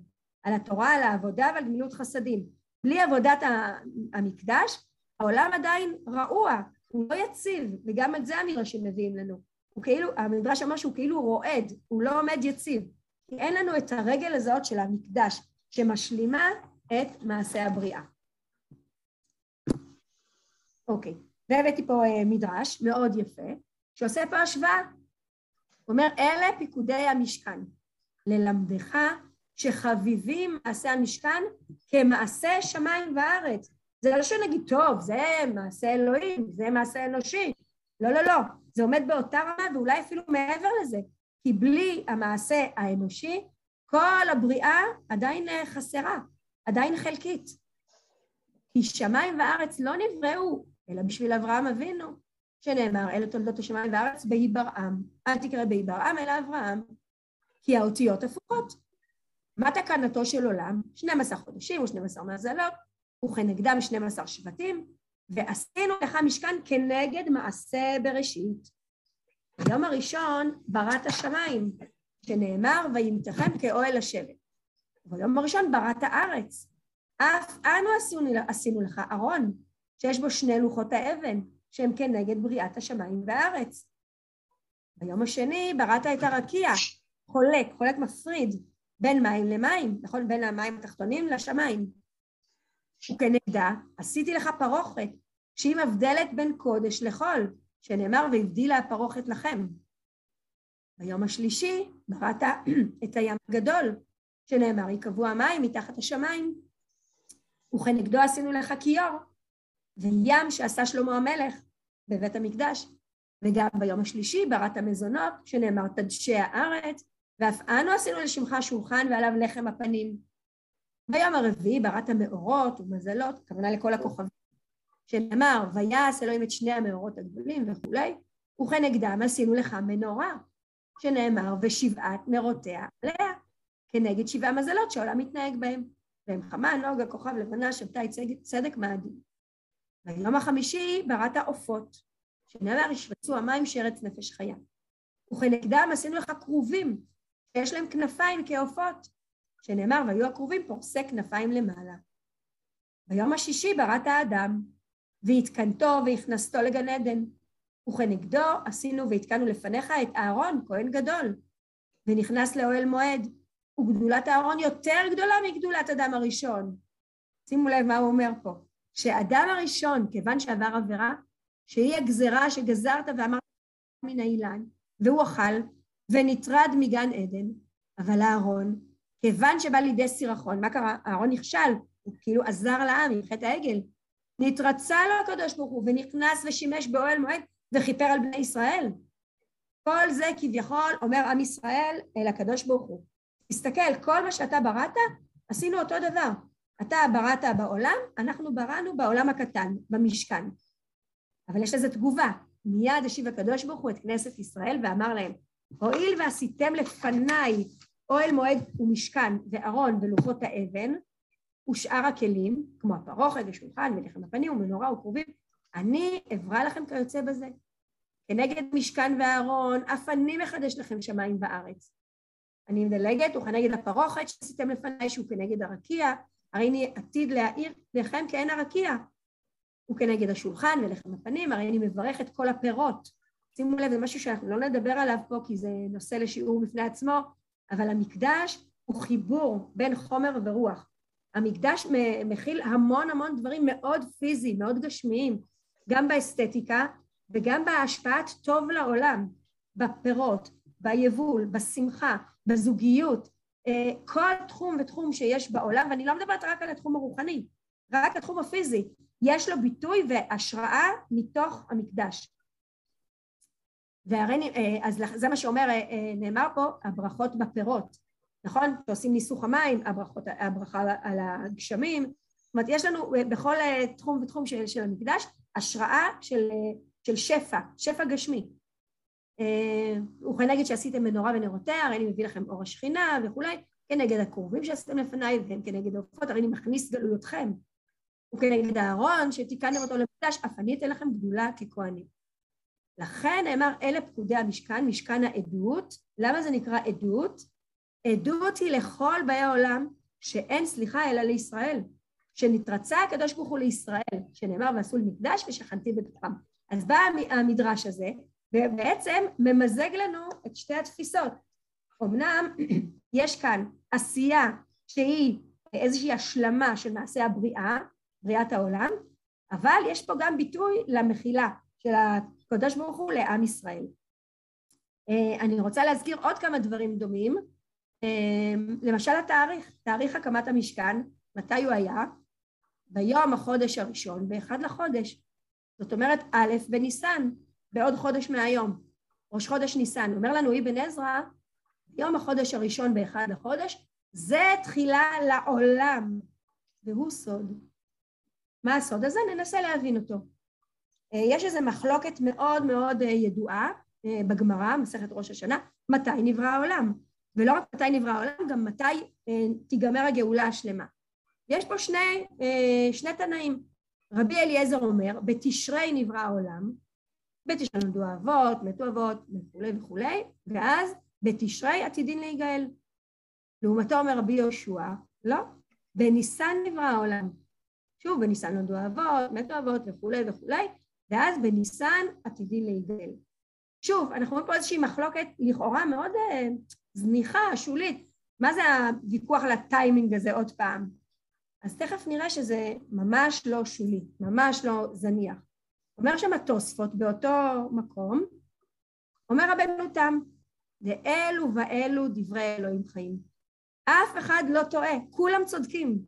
על התורה, על העבודה ועל גמילות חסדים. בלי עבודת המקדש, העולם עדיין רעוע, הוא לא יציב, וגם את זה המדרשים מביאים לנו. הוא כאילו, המדרש אמר שהוא כאילו רועד, הוא לא עומד יציב. כי אין לנו את הרגל הזאת של המקדש, שמשלימה את מעשה הבריאה. אוקיי, והבאתי פה אה, מדרש מאוד יפה, שעושה פה השוואה. הוא אומר, אלה פיקודי המשכן, ללמדך שחביבים מעשה המשכן כמעשה שמיים וארץ. זה לא שנגיד, טוב, זה מעשה אלוהים, זה מעשה אנושי. לא, לא, לא. זה עומד באותה רמה ואולי אפילו מעבר לזה. כי בלי המעשה האנושי, כל הבריאה עדיין אה, חסרה, עדיין חלקית. כי שמיים וארץ לא נבראו, אלא בשביל אברהם אבינו, שנאמר, אלה תולדות השמיים וארץ בהיברעם. אל תקרא בהיברעם, אלא אברהם. כי האותיות הפוכות. מה תקנתו של עולם? 12 חודשים ו-12 מזלות, וכנגדם 12 שבטים, ועשינו לך משכן כנגד מעשה בראשית. ביום הראשון בראת השמיים, שנאמר וימתכם כאוהל השבט. ביום הראשון בראת הארץ. אף אנו עשינו, עשינו לך ארון, שיש בו שני לוחות האבן, שהם כנגד בריאת השמיים והארץ. ביום השני בראת את הרקיע, חולק, חולק מפריד בין מים למים, נכון? בין המים התחתונים לשמיים. וכנגדה עשיתי לך פרוכת, שהיא מבדלת בין קודש לחול, שנאמר והבדילה הפרוכת לכם. ביום השלישי בראת את הים הגדול, שנאמר יקבעו המים מתחת השמיים. וכנגדו עשינו לך כיור, וים שעשה שלמה המלך בבית המקדש. וגם ביום השלישי בראת מזונות, שנאמר תדשי הארץ, ואף אנו עשינו לשמך שולחן ועליו לחם הפנים. ביום הרביעי בראת מאורות ומזלות, הכוונה לכל הכוכבים, שנאמר ויעש אלוהים את שני המאורות הגדולים וכולי, וכנגדם עשינו לך מנורה, שנאמר ושבעת נרותיה עליה, כנגד שבעה מזלות שהעולם מתנהג בהם, והם חמה, נוגה, כוכב, לבנה, שבתאי, צדק, מאדים. ביום החמישי בראת עופות, שנאמר ישבצו המים שרץ נפש חיה. וכנגדם עשינו לך כרובים, שיש להם כנפיים כעופות, שנאמר והיו הכרובים פורסי כנפיים למעלה. ביום השישי בראת האדם, והתקנתו והכנסתו לגן עדן, וכנגדו עשינו והתקנו לפניך את אהרון, כהן גדול, ונכנס לאוהל מועד, וגדולת אהרון יותר גדולה מגדולת אדם הראשון. שימו לב מה הוא אומר פה, שאדם הראשון, כיוון שעבר עבירה, שהיא הגזרה שגזרת ואמרת מן האילן, והוא אכל, ונטרד מגן עדן, אבל אהרון, כיוון שבא לידי סירחון, מה קרה? אהרון נכשל, הוא כאילו עזר לעם עם חטא העגל. נתרצה לו הקדוש ברוך הוא ונכנס ושימש באוהל מועד וכיפר על בני ישראל. כל זה כביכול אומר עם ישראל אל הקדוש ברוך הוא. תסתכל, כל מה שאתה בראת, עשינו אותו דבר. אתה בראת בעולם, אנחנו בראנו בעולם הקטן, במשכן. אבל יש לזה תגובה. מיד השיב הקדוש ברוך הוא את כנסת ישראל ואמר להם, הואיל ועשיתם לפניי אוהל מועד ומשכן וארון ולוחות האבן ושאר הכלים, כמו הפרוכת ושולחן ולחם הפנים ומנורה וכרובים, אני אברא לכם כיוצא בזה. כנגד משכן וארון, אף אני מחדש לכם שמיים וארץ. אני מדלגת, וכנגד הפרוכת שעשיתם לפניי, שהוא כנגד הרקיע, הרי אני עתיד להאיר לכם כעין הרקיע. וכנגד השולחן ולחם הפנים, הרי אני מברך את כל הפירות. שימו לב, זה משהו שאנחנו לא נדבר עליו פה, כי זה נושא לשיעור בפני עצמו, אבל המקדש הוא חיבור בין חומר ורוח. המקדש מכיל המון המון דברים מאוד פיזיים, מאוד גשמיים, גם באסתטיקה וגם בהשפעת טוב לעולם, בפירות, ביבול, בשמחה, בזוגיות, אה, כל תחום ותחום שיש בעולם, ואני לא מדברת רק על התחום הרוחני, רק התחום הפיזי, יש לו ביטוי והשראה מתוך המקדש. והרי, אה, אז זה מה שאומר, אה, נאמר פה, הברכות בפירות, נכון? שעושים ניסוך המים, הברכות, הברכה על הגשמים, זאת אומרת, יש לנו בכל תחום ותחום של, של המקדש השראה של, של שפע, שפע גשמי. וכנגד שעשיתם מנורה ונרותיה, הרי אני מביא לכם אור השכינה וכולי, כנגד הקרובים שעשיתם לפניי, והם כנגד העופות, הרי אני מכניס גלויותכם. וכנגד הארון, שתיקנתם אותו למקדש, אף אני אתן לכם גדולה ככהנים. לכן נאמר, אלה פקודי המשכן, משכן העדות. למה זה נקרא עדות? עדות היא לכל באי העולם שאין סליחה אלא לישראל, שנתרצה הקדוש ברוך הוא לישראל, שנאמר ועשו למקדש ושכנתי בתוכם. אז בא המדרש הזה, ובעצם ממזג לנו את שתי התפיסות. אמנם יש כאן עשייה שהיא איזושהי השלמה של מעשה הבריאה, בריאת העולם, אבל יש פה גם ביטוי למחילה של הקדוש ברוך הוא לעם ישראל. אה, אני רוצה להזכיר עוד כמה דברים דומים, אה, למשל התאריך, תאריך הקמת המשכן, מתי הוא היה? ביום החודש הראשון, באחד לחודש. זאת אומרת א' בניסן, בעוד חודש מהיום, ראש חודש ניסן. אומר לנו אבן עזרא, יום החודש הראשון באחד לחודש, זה תחילה לעולם, והוא סוד. מה הסוד הזה? ננסה להבין אותו. אה, יש איזו מחלוקת מאוד מאוד אה, ידועה אה, בגמרא, מסכת ראש השנה, מתי נברא העולם. ולא רק מתי נברא העולם, גם מתי תיגמר הגאולה השלמה. יש פה שני, שני תנאים. רבי אליעזר אומר, בתשרי נברא העולם, בתשרי נולדו האבות, מתו אבות וכולי וכולי, ואז בתשרי עתידין להיגאל. לעומתו אומר רבי יהושע, לא, בניסן נברא העולם. שוב, בניסן נולדו האבות, מתו אבות וכולי וכולי, ואז בניסן עתידין להיגאל. שוב, אנחנו רואים פה איזושהי מחלוקת לכאורה מאוד uh, זניחה, שולית. מה זה הוויכוח על הטיימינג הזה עוד פעם? אז תכף נראה שזה ממש לא שולי, ממש לא זניח. אומר שם התוספות באותו מקום, אומר רבנו תם, ואלו ואלו דברי אלוהים חיים. אף אחד לא טועה, כולם צודקים.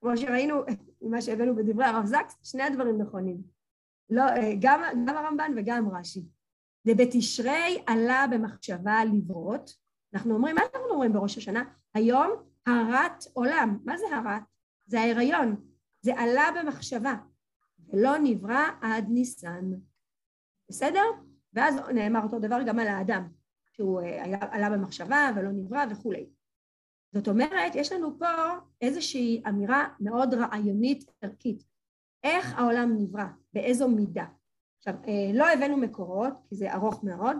כמו שראינו ממה שהבאנו בדברי הרב זקס, שני הדברים נכונים. לא, גם, גם הרמב"ן וגם רש"י. ובתשרי עלה במחשבה לברות. אנחנו אומרים, מה אנחנו אומרים בראש השנה? היום הרת עולם. מה זה הרת? זה ההיריון. זה עלה במחשבה. ולא נברא עד ניסן. בסדר? ואז נאמר אותו דבר גם על האדם, שהוא אה, היה, עלה במחשבה ולא נברא וכולי. זאת אומרת, יש לנו פה איזושהי אמירה מאוד רעיונית ערכית. איך העולם נברא, באיזו מידה. עכשיו, אה, לא הבאנו מקורות, כי זה ארוך מאוד,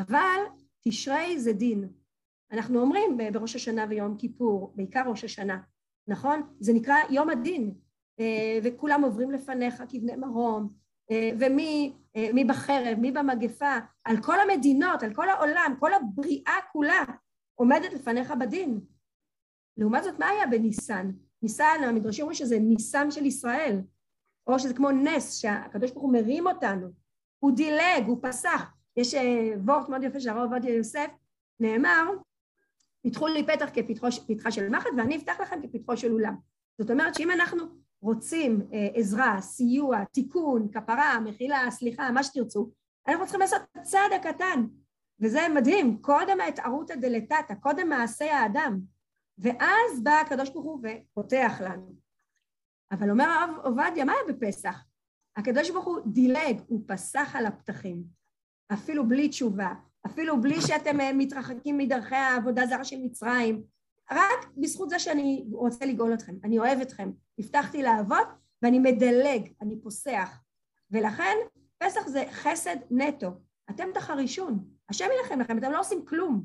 אבל תשרי זה דין. אנחנו אומרים בראש השנה ויום כיפור, בעיקר ראש השנה, נכון? זה נקרא יום הדין, אה, וכולם עוברים לפניך כבני מרום, אה, ומי בחרב, מי במגפה, על כל המדינות, על כל העולם, כל הבריאה כולה עומדת לפניך בדין. לעומת זאת, מה היה בניסן? ניסן, המדרשים אומרים שזה ניסן של ישראל, או שזה כמו נס, שהקדוש ברוך הוא מרים אותנו, הוא דילג, הוא פסח. יש אה, וורט מאוד יפה של הרב עובדיה יוסף, נאמר, פיתחו לי פתח כפתחה של מחט ואני אפתח לכם כפתחו של אולם. זאת אומרת שאם אנחנו רוצים אה, עזרה, סיוע, תיקון, כפרה, מחילה, סליחה, מה שתרצו, אנחנו צריכים לעשות את הצעד הקטן, וזה מדהים, קודם ההתערותא דלתתא, קודם מעשה האדם, ואז בא הקדוש ברוך הוא ופותח לנו. אבל אומר הרב עובדיה, מה היה בפסח? הקדוש ברוך הוא דילג, הוא פסח על הפתחים, אפילו בלי תשובה, אפילו בלי שאתם אה, מתרחקים מדרכי העבודה זרה של מצרים, רק בזכות זה שאני רוצה לגאול אתכם, אני אוהב אתכם, הבטחתי לעבוד ואני מדלג, אני פוסח. ולכן פסח זה חסד נטו, אתם תחרישון, השם ילחם לכם, אתם לא עושים כלום,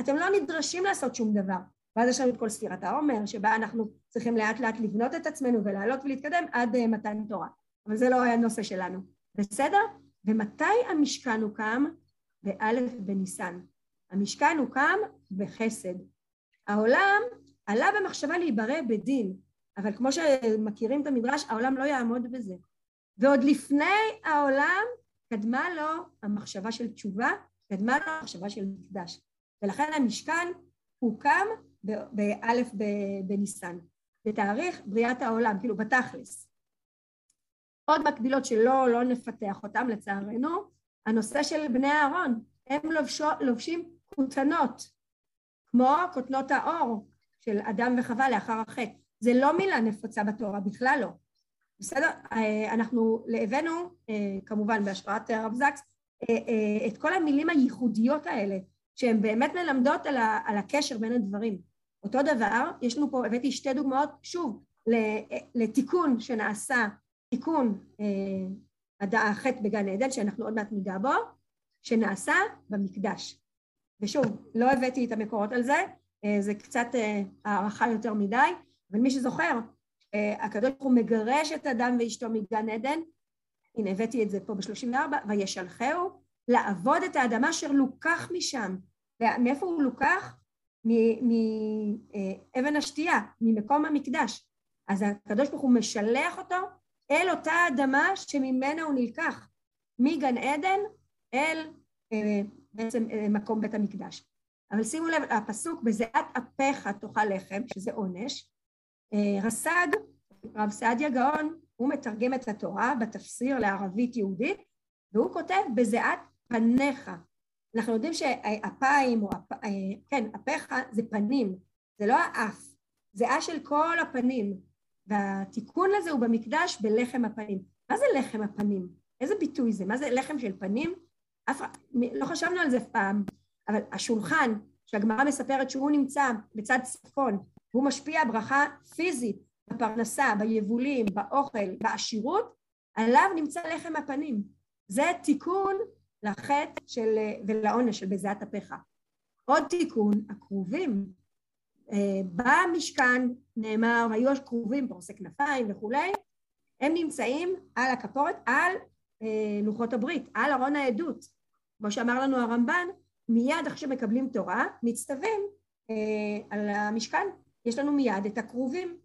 אתם לא נדרשים לעשות שום דבר. ואז יש לנו את כל ספירת העומר, שבה אנחנו צריכים לאט לאט לבנות את עצמנו ולעלות ולהתקדם עד uh, מתן תורה. אבל זה לא היה הנושא שלנו. בסדר? ומתי המשכן הוקם? באלף בניסן. המשכן הוקם בחסד. העולם עלה במחשבה להיברא בדין, אבל כמו שמכירים את המדרש, העולם לא יעמוד בזה. ועוד לפני העולם קדמה לו המחשבה של תשובה, קדמה לו המחשבה של מקדש. ולכן המשכן הוקם באלף בניסן, בתאריך בריאת העולם, כאילו בתכלס. עוד מקבילות שלא לא נפתח אותן לצערנו, הנושא של בני אהרון, הם לובשו, לובשים כותנות, כמו כותנות האור של אדם וחווה לאחר החטא. זה לא מילה נפוצה בתורה, בכלל לא. בסדר? אה, אנחנו הבאנו, אה, כמובן בהשפעת הרב זקס, אה, את כל המילים הייחודיות האלה, שהן באמת מלמדות על, הקשר בין הדברים. אותו דבר, יש לנו פה, הבאתי שתי דוגמאות, שוב, לתיקון שנעשה, תיקון החטא בגן עדן, שאנחנו עוד מעט ניגע בו, שנעשה במקדש. ושוב, לא הבאתי את המקורות על זה, זה קצת הערכה יותר מדי, אבל מי שזוכר, אה, הקדוש ברוך הוא מגרש את אדם ואשתו מגן עדן, הנה הבאתי את זה פה ב-34, וישלחהו לעבוד את האדמה אשר לוקח משם. מאיפה הוא לוקח? מאבן השתייה, ממקום המקדש. אז הקדוש ברוך הוא משלח אותו אל אותה אדמה שממנה הוא נלקח, מגן עדן אל אה, בעצם אה, מקום בית המקדש. אבל שימו לב, הפסוק בזיעת אפיך תאכל לחם, שזה עונש, אה, רס"ג, רב סעדיה גאון, הוא מתרגם את התורה בתפסיר לערבית יהודית, והוא כותב בזיעת פניך. אנחנו יודעים שאפיים, או אפ... כן, אפיך זה פנים, זה לא האף, זיעה של כל הפנים, והתיקון לזה הוא במקדש בלחם הפנים. מה זה לחם הפנים? איזה ביטוי זה? מה זה לחם של פנים? אף לא חשבנו על זה פעם, אבל השולחן שהגמרא מספרת שהוא נמצא בצד צפון, והוא משפיע ברכה פיזית בפרנסה, ביבולים, באוכל, בעשירות, עליו נמצא לחם הפנים. זה תיקון לחטא של, ולעונש של בזיעת אפיך. עוד תיקון, הכרובים. אה, במשכן נאמר, היו הכרובים, פורסי כנפיים וכולי, הם נמצאים על הכפורת, על אה, לוחות הברית, על ארון העדות. כמו שאמר לנו הרמב"ן, מיד אחרי שמקבלים תורה, מצטווים אה, על המשכן, יש לנו מיד את הכרובים.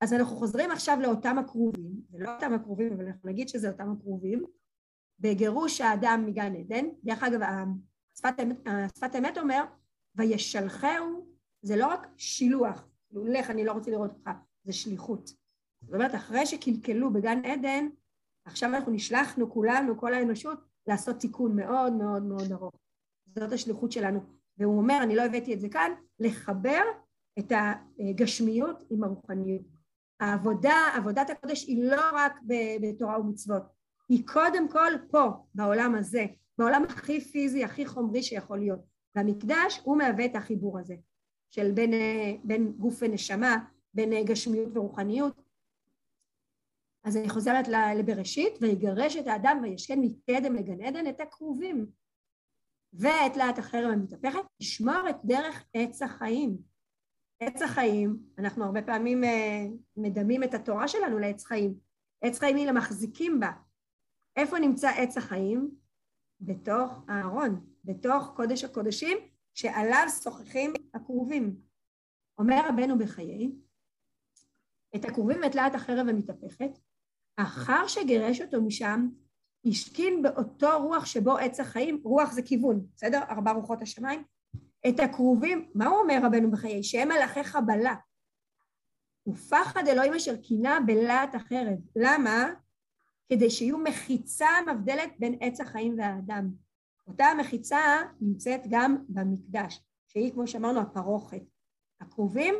אז אנחנו חוזרים עכשיו לאותם הכרובים, זה לא אותם הכרובים, אבל אנחנו נגיד שזה אותם הכרובים, בגירוש האדם מגן עדן, דרך אגב, השפת אמת, השפת אמת אומר, וישלחהו, זה לא רק שילוח, לך אני לא רוצה לראות אותך, זה שליחות. זאת אומרת, אחרי שקלקלו בגן עדן, עכשיו אנחנו נשלחנו כולנו, כל האנושות, לעשות תיקון מאוד מאוד מאוד ארוך. זאת השליחות שלנו. והוא אומר, אני לא הבאתי את זה כאן, לחבר את הגשמיות עם הרוחניות. העבודה, עבודת הקודש היא לא רק בתורה ומצוות, היא קודם כל פה, בעולם הזה, בעולם הכי פיזי, הכי חומרי שיכול להיות. והמקדש הוא מהווה את החיבור הזה, של בין, בין גוף ונשמה, בין גשמיות ורוחניות. אז אני חוזרת לבראשית, ויגרש את האדם וישכן מקדם לגן עדן את הכרובים. ואת להט החרם המתהפכת, לשמור את דרך עץ החיים. עץ החיים, אנחנו הרבה פעמים אה, מדמים את התורה שלנו לעץ חיים. עץ חיים היא למחזיקים בה. איפה נמצא עץ החיים? בתוך הארון, בתוך קודש הקודשים, שעליו שוחחים הכרובים. אומר רבנו בחיי, את הכרובים ואת להט החרב המתהפכת, אחר שגירש אותו משם, השכין באותו רוח שבו עץ החיים, רוח זה כיוון, בסדר? ארבע רוחות השמיים. את הכרובים, מה הוא אומר רבנו בחיי? שהם מלאכי חבלה. ופחד אלוהים אשר קינה בלהט החרב. למה? כדי שיהיו מחיצה מבדלת בין עץ החיים והאדם. אותה המחיצה נמצאת גם במקדש, שהיא כמו שאמרנו הפרוכת. הכרובים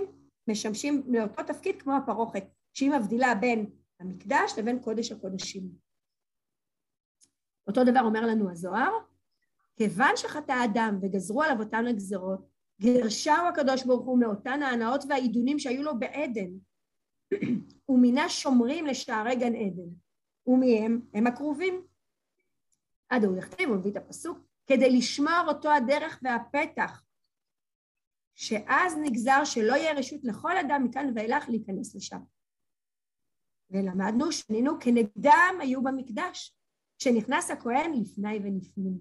משמשים לאותו תפקיד כמו הפרוכת, שהיא מבדילה בין המקדש לבין קודש הקודשים. אותו דבר אומר לנו הזוהר, כיוון שחטא האדם וגזרו עליו אותן הגזרות, גרשהו הקדוש ברוך הוא מאותן ההנאות והעידונים שהיו לו בעדן, ומינה שומרים לשערי גן עדן, ומי הם? הם הקרובים. עד הוא יכתיב, הוא מביא את הפסוק, כדי לשמור אותו הדרך והפתח, שאז נגזר שלא יהיה רשות לכל אדם מכאן ואילך להיכנס לשם. ולמדנו, שנינו, כנגדם היו במקדש, כשנכנס הכהן לפני ולפנים.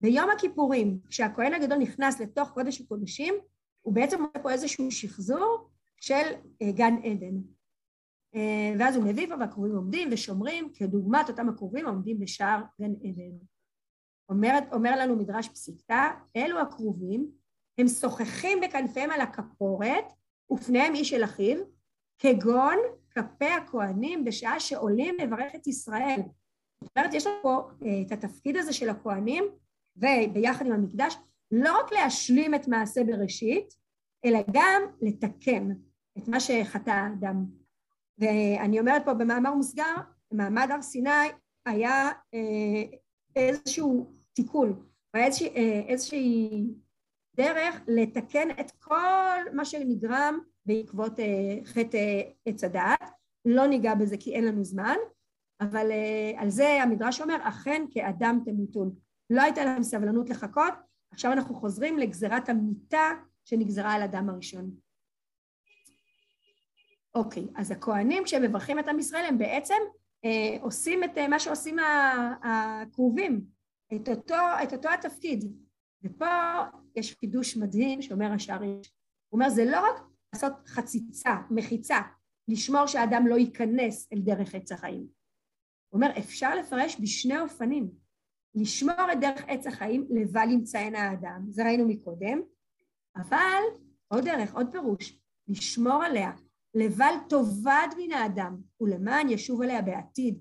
ביום הכיפורים, כשהכהן הגדול נכנס לתוך קודש הקודשים, הוא בעצם עושה פה איזשהו שחזור של אה, גן עדן. אה, ואז הוא מביא פה והקרובים עומדים ושומרים, כדוגמת אותם הקרובים העומדים בשער גן עדן. אומר, אומר לנו מדרש פסיקתא, אלו הקרובים, הם שוחחים בכנפיהם על הכפורת, ופניהם איש אל אחיו, כגון כלפי הכהנים בשעה שעולים לברך את ישראל. זאת אומרת, יש לנו פה אה, את התפקיד הזה של הכהנים, וביחד עם המקדש, לא רק להשלים את מעשה בראשית, אלא גם לתקן את מה שחטא האדם. ואני אומרת פה במאמר מוסגר, מעמד הר סיני היה אה, איזשהו תיקון, היה אה, איזושהי דרך לתקן את כל מה שנגרם בעקבות חטא עץ הדעת. לא ניגע בזה כי אין לנו זמן, אבל על זה המדרש אומר, אכן כאדם תמותון. לא הייתה להם סבלנות לחכות, עכשיו אנחנו חוזרים לגזירת המיטה שנגזרה על אדם הראשון. אוקיי, אז הכהנים כשהם מברכים את עם ישראל הם בעצם אה, עושים את אה, מה שעושים הכרובים, את אותו, את אותו התפקיד. ופה יש חידוש מדהים שאומר השערים. הוא אומר זה לא רק לעשות חציצה, מחיצה, לשמור שהאדם לא ייכנס אל דרך עץ החיים. הוא אומר אפשר לפרש בשני אופנים. לשמור את דרך עץ החיים לבל ימצאנה האדם, זה ראינו מקודם, אבל עוד דרך, עוד פירוש, לשמור עליה, לבל תאבד מן האדם, ולמען ישוב עליה בעתיד.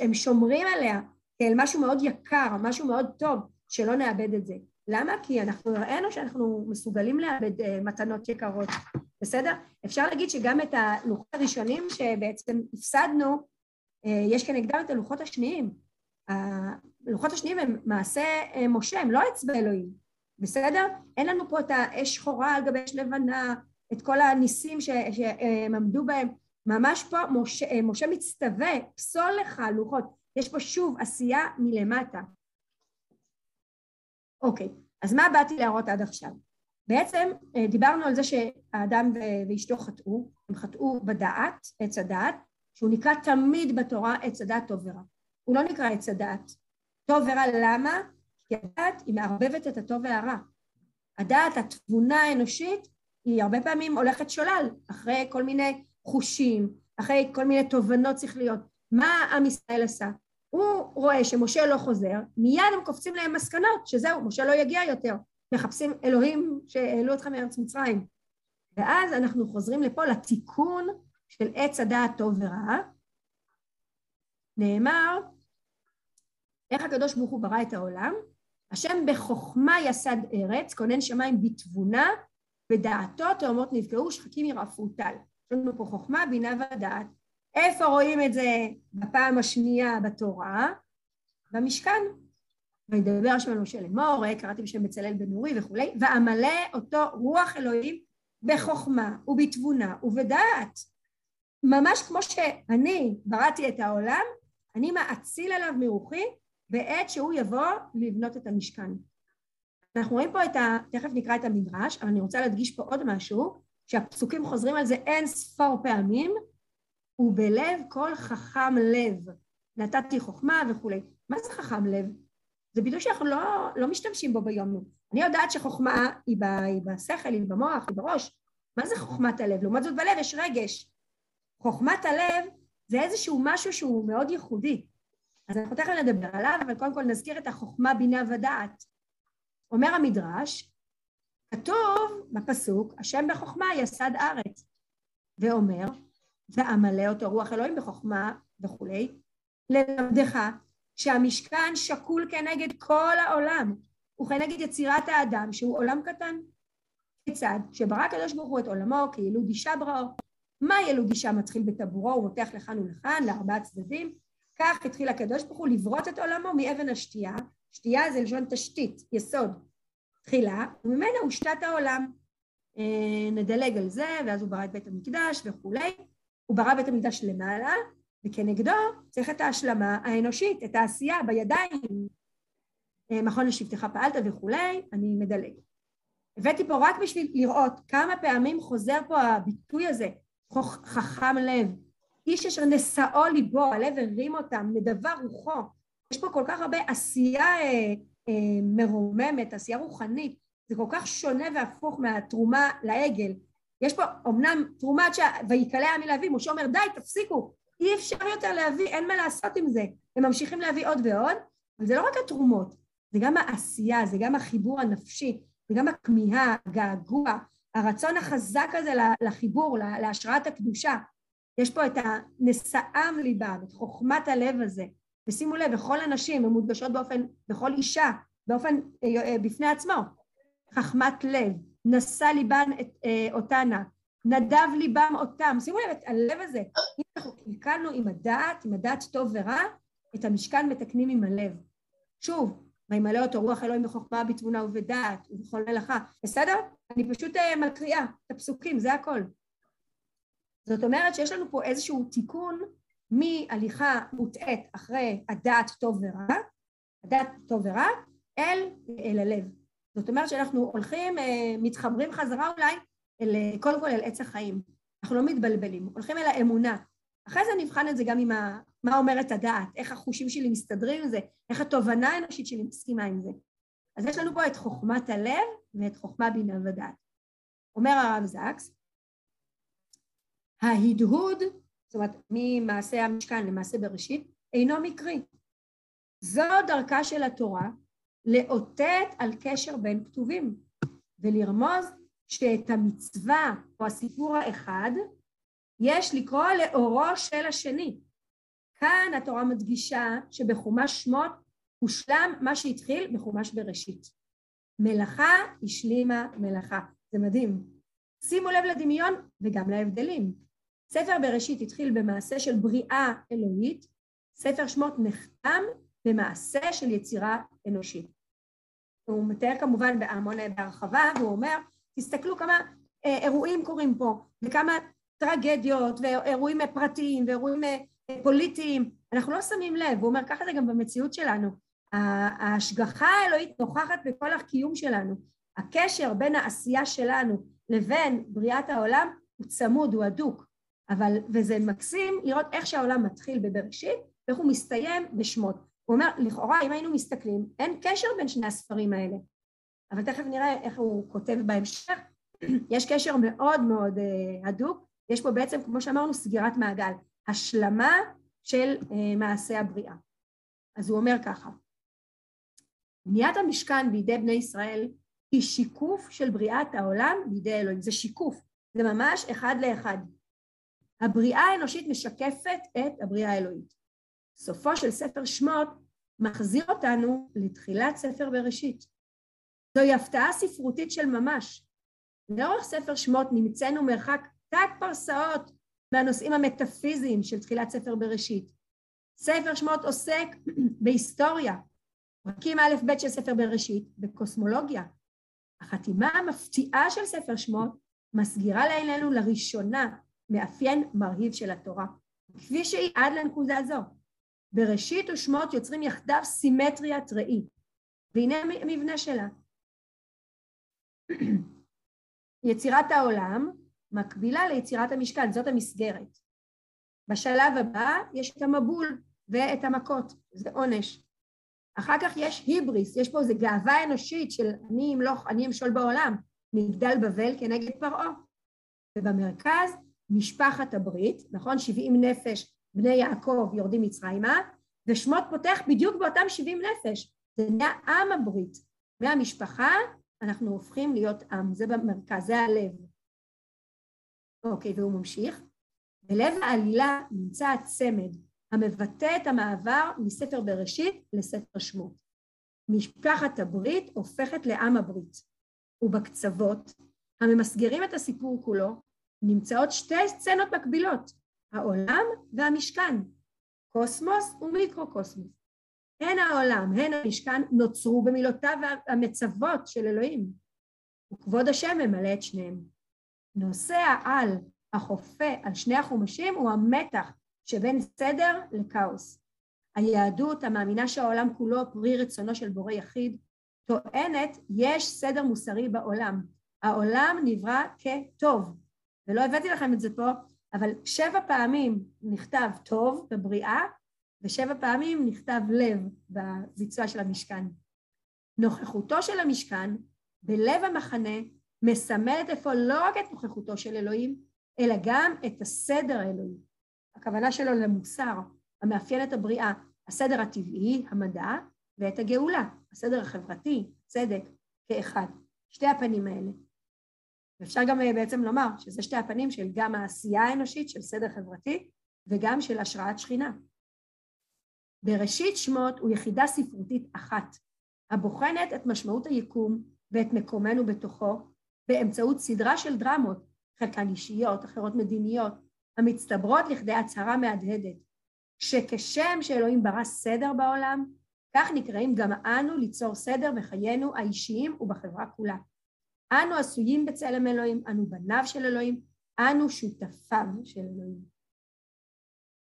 הם שומרים עליה כאל משהו מאוד יקר, משהו מאוד טוב, שלא נאבד את זה. למה? כי אנחנו הראינו שאנחנו מסוגלים לאבד uh, מתנות יקרות, בסדר? אפשר להגיד שגם את הלוחות הראשונים שבעצם הפסדנו, uh, יש כנגדם את הלוחות השניים. הלוחות השניים הם מעשה uh, משה, הם לא אצבע אלוהים, בסדר? אין לנו פה את האש שחורה על גבי אש לבנה, את כל הניסים שהם עמדו בהם. ממש פה משה, משה מצטווה, פסול לך לוחות. יש פה שוב עשייה מלמטה. אוקיי, אז מה באתי להראות עד עכשיו? בעצם אה, דיברנו על זה שהאדם ואשתו חטאו, הם חטאו בדעת, עץ הדעת, שהוא נקרא תמיד בתורה עץ הדעת טוב ורע. הוא לא נקרא עץ הדעת. טוב ורע למה? כי הדעת היא מערבבת את הטוב והרע. הדעת, התבונה האנושית, היא הרבה פעמים הולכת שולל, אחרי כל מיני חושים, אחרי כל מיני תובנות שכליות. מה עם ישראל עשה? הוא רואה שמשה לא חוזר, מיד הם קופצים להם מסקנות, שזהו, משה לא יגיע יותר. מחפשים אלוהים שהעלו אתכם מארץ מצרים. ואז אנחנו חוזרים לפה לתיקון של עץ הדעת טוב ורע. נאמר, איך הקדוש ברוך הוא ברא את העולם? השם בחוכמה יסד ארץ, כונן שמיים בתבונה, ודעתו תאומות נפגעו, שחקים ירעפו טל. יש לנו פה חוכמה, בינה ודעת. איפה רואים את זה בפעם השנייה בתורה? במשכן. וידבר השם על משה לאמור, קראתי בשם בצלאל בן אורי וכולי, ואמלא אותו רוח אלוהים בחוכמה ובתבונה ובדעת. ממש כמו שאני בראתי את העולם, אני מאציל עליו מרוחי בעת שהוא יבוא לבנות את המשכן. אנחנו רואים פה את ה... תכף נקרא את המדרש, אבל אני רוצה להדגיש פה עוד משהו, שהפסוקים חוזרים על זה אין ספור פעמים, ובלב כל חכם לב, נתתי חוכמה וכולי. מה זה חכם לב? זה ביטוי שאנחנו לא, לא משתמשים בו ביום. אני יודעת שחוכמה היא, ב, היא בשכל, היא במוח, היא בראש. מה זה חוכמת הלב? לעומת זאת בלב יש רגש. חוכמת הלב זה איזשהו משהו שהוא מאוד ייחודי. אז אנחנו תכף נדבר עליו, אבל קודם כל נזכיר את החוכמה, בינה ודעת. אומר המדרש, כתוב בפסוק, השם בחוכמה יסד ארץ, ואומר, ועמלא אותו רוח אלוהים בחוכמה וכולי, ללמדך שהמשכן שקול כנגד כל העולם, וכנגד יצירת האדם שהוא עולם קטן. כיצד? שברא הקדוש ברוך הוא את עולמו כילוד אישה בראו. מה ילוד אישה מתחיל בטבורו, מותח לכאן ולכאן, לארבעה צדדים. כך התחיל הקדוש ברוך הוא לברות את עולמו מאבן השתייה, שתייה זה לשון תשתית, יסוד, תחילה, וממנה הושתת העולם. אה, נדלג על זה, ואז הוא ברא את בית המקדש וכולי. הוא ברא בית המקדש למעלה, וכנגדו צריך את ההשלמה האנושית, את העשייה בידיים. אה, מכון לשבטך פעלת וכולי, אני מדלג. הבאתי פה רק בשביל לראות כמה פעמים חוזר פה הביטוי הזה, חכם לב. איש אשר נשאו ליבו, הלב הרים אותם, נדבה רוחו. יש פה כל כך הרבה עשייה אה, אה, מרוממת, עשייה רוחנית. זה כל כך שונה והפוך מהתרומה לעגל. יש פה אמנם תרומת ש... ויקלע העם מלהביא, משה אומר די תפסיקו, אי אפשר יותר להביא, אין מה לעשות עם זה. הם ממשיכים להביא עוד ועוד, אבל זה לא רק התרומות, זה גם העשייה, זה גם החיבור הנפשי, זה גם הכמיהה, הגעגוע, הרצון החזק הזה לחיבור, להשראת הקדושה. יש פה את הנשאם ליבם, את חוכמת הלב הזה. ושימו לב, בכל הנשים הן מודגשות באופן, בכל אישה, באופן אה, אה, בפני עצמו. חכמת לב, נשא ליבן את, אה, אותנה, נדב ליבם אותם. שימו לב, את הלב הזה, אם אנחנו קלקלנו עם הדעת, עם הדעת טוב ורע, את המשכן מתקנים עם הלב. שוב, וימלא אותו רוח אלוהים בחוכמה, בתבונה ובדעת ובכל מלאכה. בסדר? אני פשוט אה, מקריאה את הפסוקים, זה הכל. זאת אומרת שיש לנו פה איזשהו תיקון מהליכה מוטעית אחרי הדעת טוב ורע, הדעת טוב ורע, אל, אל הלב. זאת אומרת שאנחנו הולכים, אה, מתחברים חזרה אולי, אל, קודם כל אל עץ החיים. אנחנו לא מתבלבלים, הולכים אל האמונה. אחרי זה נבחן את זה גם עם ה... מה אומרת הדעת, איך החושים שלי מסתדרים עם זה, איך התובנה האנושית שלי מסכימה עם זה. אז יש לנו פה את חוכמת הלב ואת חוכמה בינה ודעת. אומר הרב זקס, ההדהוד, זאת אומרת ממעשה המשכן למעשה בראשית, אינו מקרי. זו דרכה של התורה לאותת על קשר בין כתובים ולרמוז שאת המצווה או הסיפור האחד יש לקרוא לאורו של השני. כאן התורה מדגישה שבחומש שמות הושלם מה שהתחיל בחומש בראשית. מלאכה השלימה מלאכה. זה מדהים. שימו לב לדמיון וגם להבדלים. ספר בראשית התחיל במעשה של בריאה אלוהית, ספר שמות נחתם במעשה של יצירה אנושית. הוא מתאר כמובן בהמון בהרחבה, והוא אומר, תסתכלו כמה אה, אירועים קורים פה, וכמה טרגדיות, ואירועים פרטיים, ואירועים אה, פוליטיים, אנחנו לא שמים לב, הוא אומר, ככה זה גם במציאות שלנו. ההשגחה האלוהית נוכחת בכל הקיום שלנו. הקשר בין העשייה שלנו לבין בריאת העולם הוא צמוד, הוא הדוק. אבל, וזה מקסים לראות איך שהעולם מתחיל בבראשית ואיך הוא מסתיים בשמות. הוא אומר, לכאורה אם היינו מסתכלים, אין קשר בין שני הספרים האלה. אבל תכף נראה איך הוא כותב בהמשך. יש קשר מאוד מאוד uh, הדוק, יש פה בעצם, כמו שאמרנו, סגירת מעגל, השלמה של uh, מעשה הבריאה. אז הוא אומר ככה, בניית המשכן בידי בני ישראל היא שיקוף של בריאת העולם בידי אלוהים, זה שיקוף, זה ממש אחד לאחד. הבריאה האנושית משקפת את הבריאה האלוהית. סופו של ספר שמות מחזיר אותנו לתחילת ספר בראשית. זוהי הפתעה ספרותית של ממש. לאורך ספר שמות נמצאנו מרחק תת פרסאות מהנושאים המטאפיזיים של תחילת ספר בראשית. ספר שמות עוסק בהיסטוריה, פרקים א' ב' של ספר בראשית, בקוסמולוגיה. החתימה המפתיעה של ספר שמות מסגירה לעינינו לראשונה מאפיין מרהיב של התורה, כפי שהיא עד לנקודה זו. בראשית ושמות יוצרים יחדיו סימטריית ראי, והנה המבנה שלה. יצירת העולם מקבילה ליצירת המשכן, זאת המסגרת. בשלב הבא יש את המבול ואת המכות, זה עונש. אחר כך יש היבריס, יש פה איזו גאווה אנושית של אני אמלוך, אני אמשול בעולם, מגדל בבל כנגד פרעה. ובמרכז משפחת הברית, נכון? 70 נפש בני יעקב יורדים מצרימה, ושמות פותח בדיוק באותם 70 נפש. זה נהיה עם הברית. מהמשפחה אנחנו הופכים להיות עם, זה במרכז, זה הלב. אוקיי, והוא ממשיך. בלב העלילה נמצא הצמד המבטא את המעבר מספר בראשית לספר שמות. משפחת הברית הופכת לעם הברית, ובקצוות, הממסגרים את הסיפור כולו, נמצאות שתי סצנות מקבילות, העולם והמשכן, קוסמוס ומיקרו-קוסמוס. הן העולם, הן המשכן, נוצרו במילותיו המצוות של אלוהים, וכבוד השם ממלא את שניהם. נושא העל החופה על שני החומשים הוא המתח שבין סדר לכאוס. היהדות המאמינה שהעולם כולו פרי רצונו של בורא יחיד, טוענת יש סדר מוסרי בעולם. העולם נברא כטוב. ולא הבאתי לכם את זה פה, אבל שבע פעמים נכתב טוב בבריאה, ושבע פעמים נכתב לב בביצוע של המשכן. נוכחותו של המשכן בלב המחנה מסמלת אפוא לא רק את נוכחותו של אלוהים, אלא גם את הסדר האלוהי. הכוונה שלו למוסר המאפיין את הבריאה, הסדר הטבעי, המדע, ואת הגאולה, הסדר החברתי, צדק, כאחד. שתי הפנים האלה. ואפשר גם אה, בעצם לומר שזה שתי הפנים של גם העשייה האנושית של סדר חברתי וגם של השראת שכינה. בראשית שמות הוא יחידה ספרותית אחת, הבוחנת את משמעות היקום ואת מקומנו בתוכו באמצעות סדרה של דרמות, חלקן אישיות, אחרות מדיניות, המצטברות לכדי הצהרה מהדהדת, שכשם שאלוהים ברא סדר בעולם, כך נקראים גם אנו ליצור סדר בחיינו האישיים ובחברה כולה. אנו עשויים בצלם אלוהים, אנו בניו של אלוהים, אנו שותפיו של אלוהים.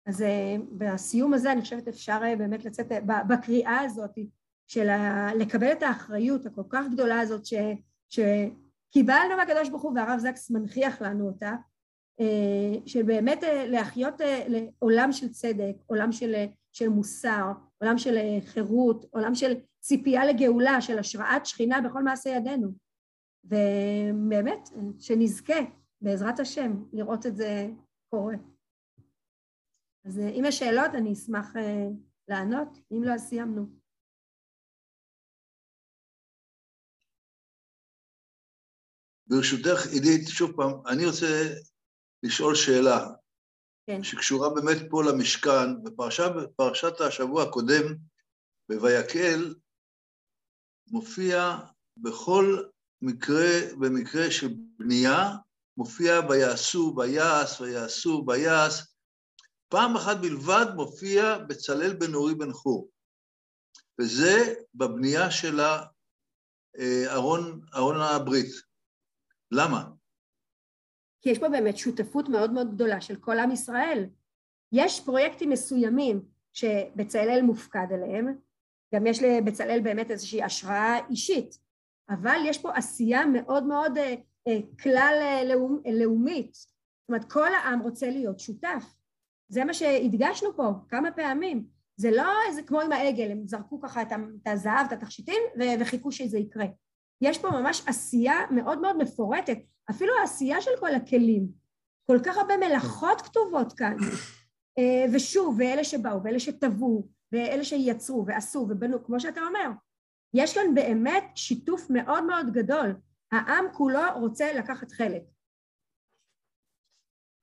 אז אה, בסיום הזה אני חושבת אפשר אה, באמת לצאת אה, בקריאה הזאת של לקבל את האחריות הכל כך גדולה הזאת ש, שקיבלנו מהקדוש ברוך הוא והרב זקס מנכיח לנו אותה של באמת להחיות לעולם של צדק, עולם של, של מוסר, עולם של חירות, עולם של ציפייה לגאולה, של השראת שכינה בכל מעשה ידינו. ובאמת, שנזכה, בעזרת השם, לראות את זה קורה. אז אם יש שאלות, אני אשמח לענות, אם לא, אז סיימנו. ברשותך, עידית, שוב פעם, אני רוצה לשאול שאלה, כן. שקשורה באמת פה למשכן, בפרשת, בפרשת השבוע הקודם, בויקל, מופיע בכל מקרה, במקרה של בנייה, מופיע ויעשו, ויעש, ויעשו, ויעש. פעם אחת בלבד מופיע בצלאל בן אורי בן חור, וזה בבנייה של אה, ארון הברית. למה? כי יש פה באמת שותפות מאוד מאוד גדולה של כל עם ישראל. יש פרויקטים מסוימים שבצלאל מופקד עליהם, גם יש לבצלאל באמת איזושהי השראה אישית, אבל יש פה עשייה מאוד מאוד אה, אה, כלל אה, לאומ, לאומית. זאת אומרת, כל העם רוצה להיות שותף. זה מה שהדגשנו פה כמה פעמים. זה לא איזה כמו עם העגל, הם זרקו ככה את הזהב, את התכשיטים, וחיכו שזה יקרה. יש פה ממש עשייה מאוד מאוד מפורטת, אפילו העשייה של כל הכלים. כל כך הרבה מלאכות כתובות כאן. ושוב, ואלה שבאו, ואלה שטבעו, ואלה שיצרו ועשו ובנו, כמו שאתה אומר, יש כאן באמת שיתוף מאוד מאוד גדול. העם כולו רוצה לקחת חלק.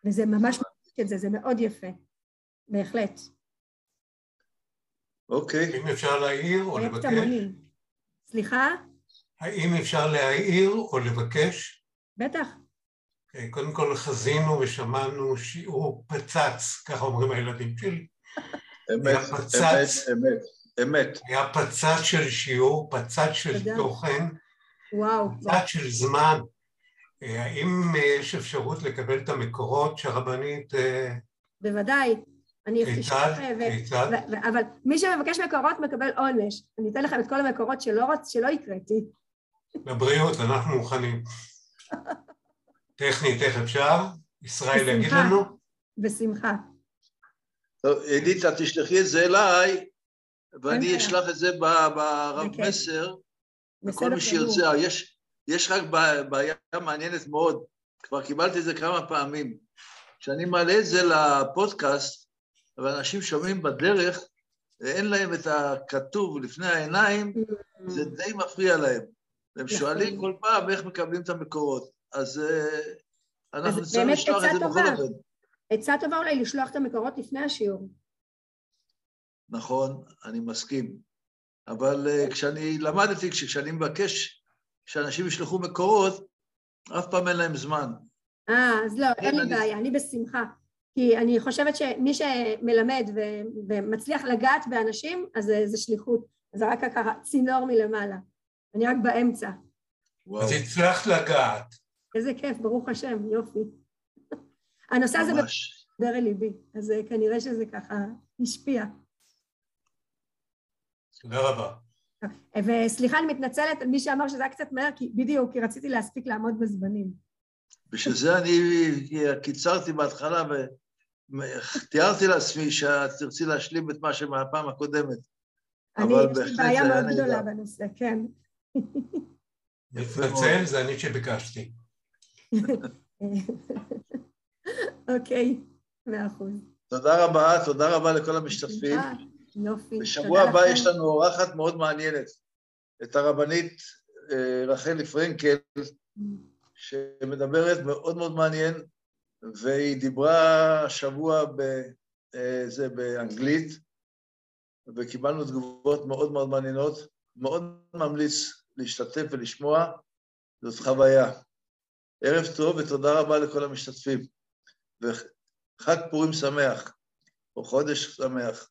וזה ממש מרגיש את זה, זה מאוד יפה. בהחלט. אוקיי. אם אפשר להעיר או לבקש? סליחה? האם אפשר להעיר או לבקש? בטח. Okay, קודם כל חזינו ושמענו שיעור פצץ, ככה אומרים הילדים שלי. אמת, אמת, אמת, אמת. היה פצץ של שיעור, פצץ של תודה. תוכן, וואו. פצץ של זמן. אה, האם יש אפשרות לקבל את המקורות שהרבנית... אה, בוודאי. אני כיצד? כיצד? אבל מי שמבקש מקורות מקבל עונש. אני אתן לכם את כל המקורות שלא, שלא הקראתי. לבריאות, אנחנו מוכנים. טכנית, איך אפשר? ישראל יגיד לנו? בשמחה. טוב, עידית, תשלחי את זה אליי, ואני אשלח את זה ברב מסר, לכל מי שירצה. יש, יש רק בעיה מעניינת מאוד, כבר קיבלתי את זה כמה פעמים. כשאני מעלה את זה לפודקאסט, ואנשים שומעים בדרך, ואין להם את הכתוב לפני העיניים, זה די מפריע להם. והם. שואלים כל פעם איך מקבלים את המקורות. אז אה, אנחנו צריכים לשלוח את זה בכל אופן. עצה טובה אולי לשלוח את המקורות לפני השיעור. נכון, אני מסכים. אבל uh, כשאני למדתי, כשאני מבקש שאנשים ישלחו מקורות, אף פעם אין להם זמן. אה, אז לא, אין לי אני... בעיה, אני בשמחה. כי אני חושבת שמי שמלמד ו- ומצליח לגעת באנשים, אז זה, זה שליחות. זה רק ככה צינור מלמעלה. אני רק באמצע. וואו. אז הצלחת לגעת. איזה כיף, ברוך השם, יופי. הנושא הזה מדבר אל ליבי, אז אה, כנראה שזה ככה השפיע. תודה רבה. וסליחה, אני מתנצלת על מי שאמר שזה היה קצת מהר, כי בדיוק, כי רציתי להספיק לעמוד בזמנים. בשביל זה אני קיצרתי בהתחלה ותיארתי לעצמי שאת תרצי להשלים את מה שמהפעם הקודמת. אני, יש לי בעיה מאוד גדולה בנושא, כן. מתנצל, זה אני שביקשתי. אוקיי, מאה אחוז. תודה רבה, תודה רבה לכל המשתתפים. יופי. בשבוע הבא יש לנו אורחת מאוד מעניינת, את הרבנית אה, רחלי פרנקל, שמדברת מאוד מאוד מעניין, והיא דיברה השבוע אה, זה באנגלית, וקיבלנו תגובות מאוד מאוד מעניינות. מאוד ממליץ להשתתף ולשמוע, זאת חוויה. ערב טוב ותודה רבה לכל המשתתפים. וחג פורים שמח, או חודש שמח.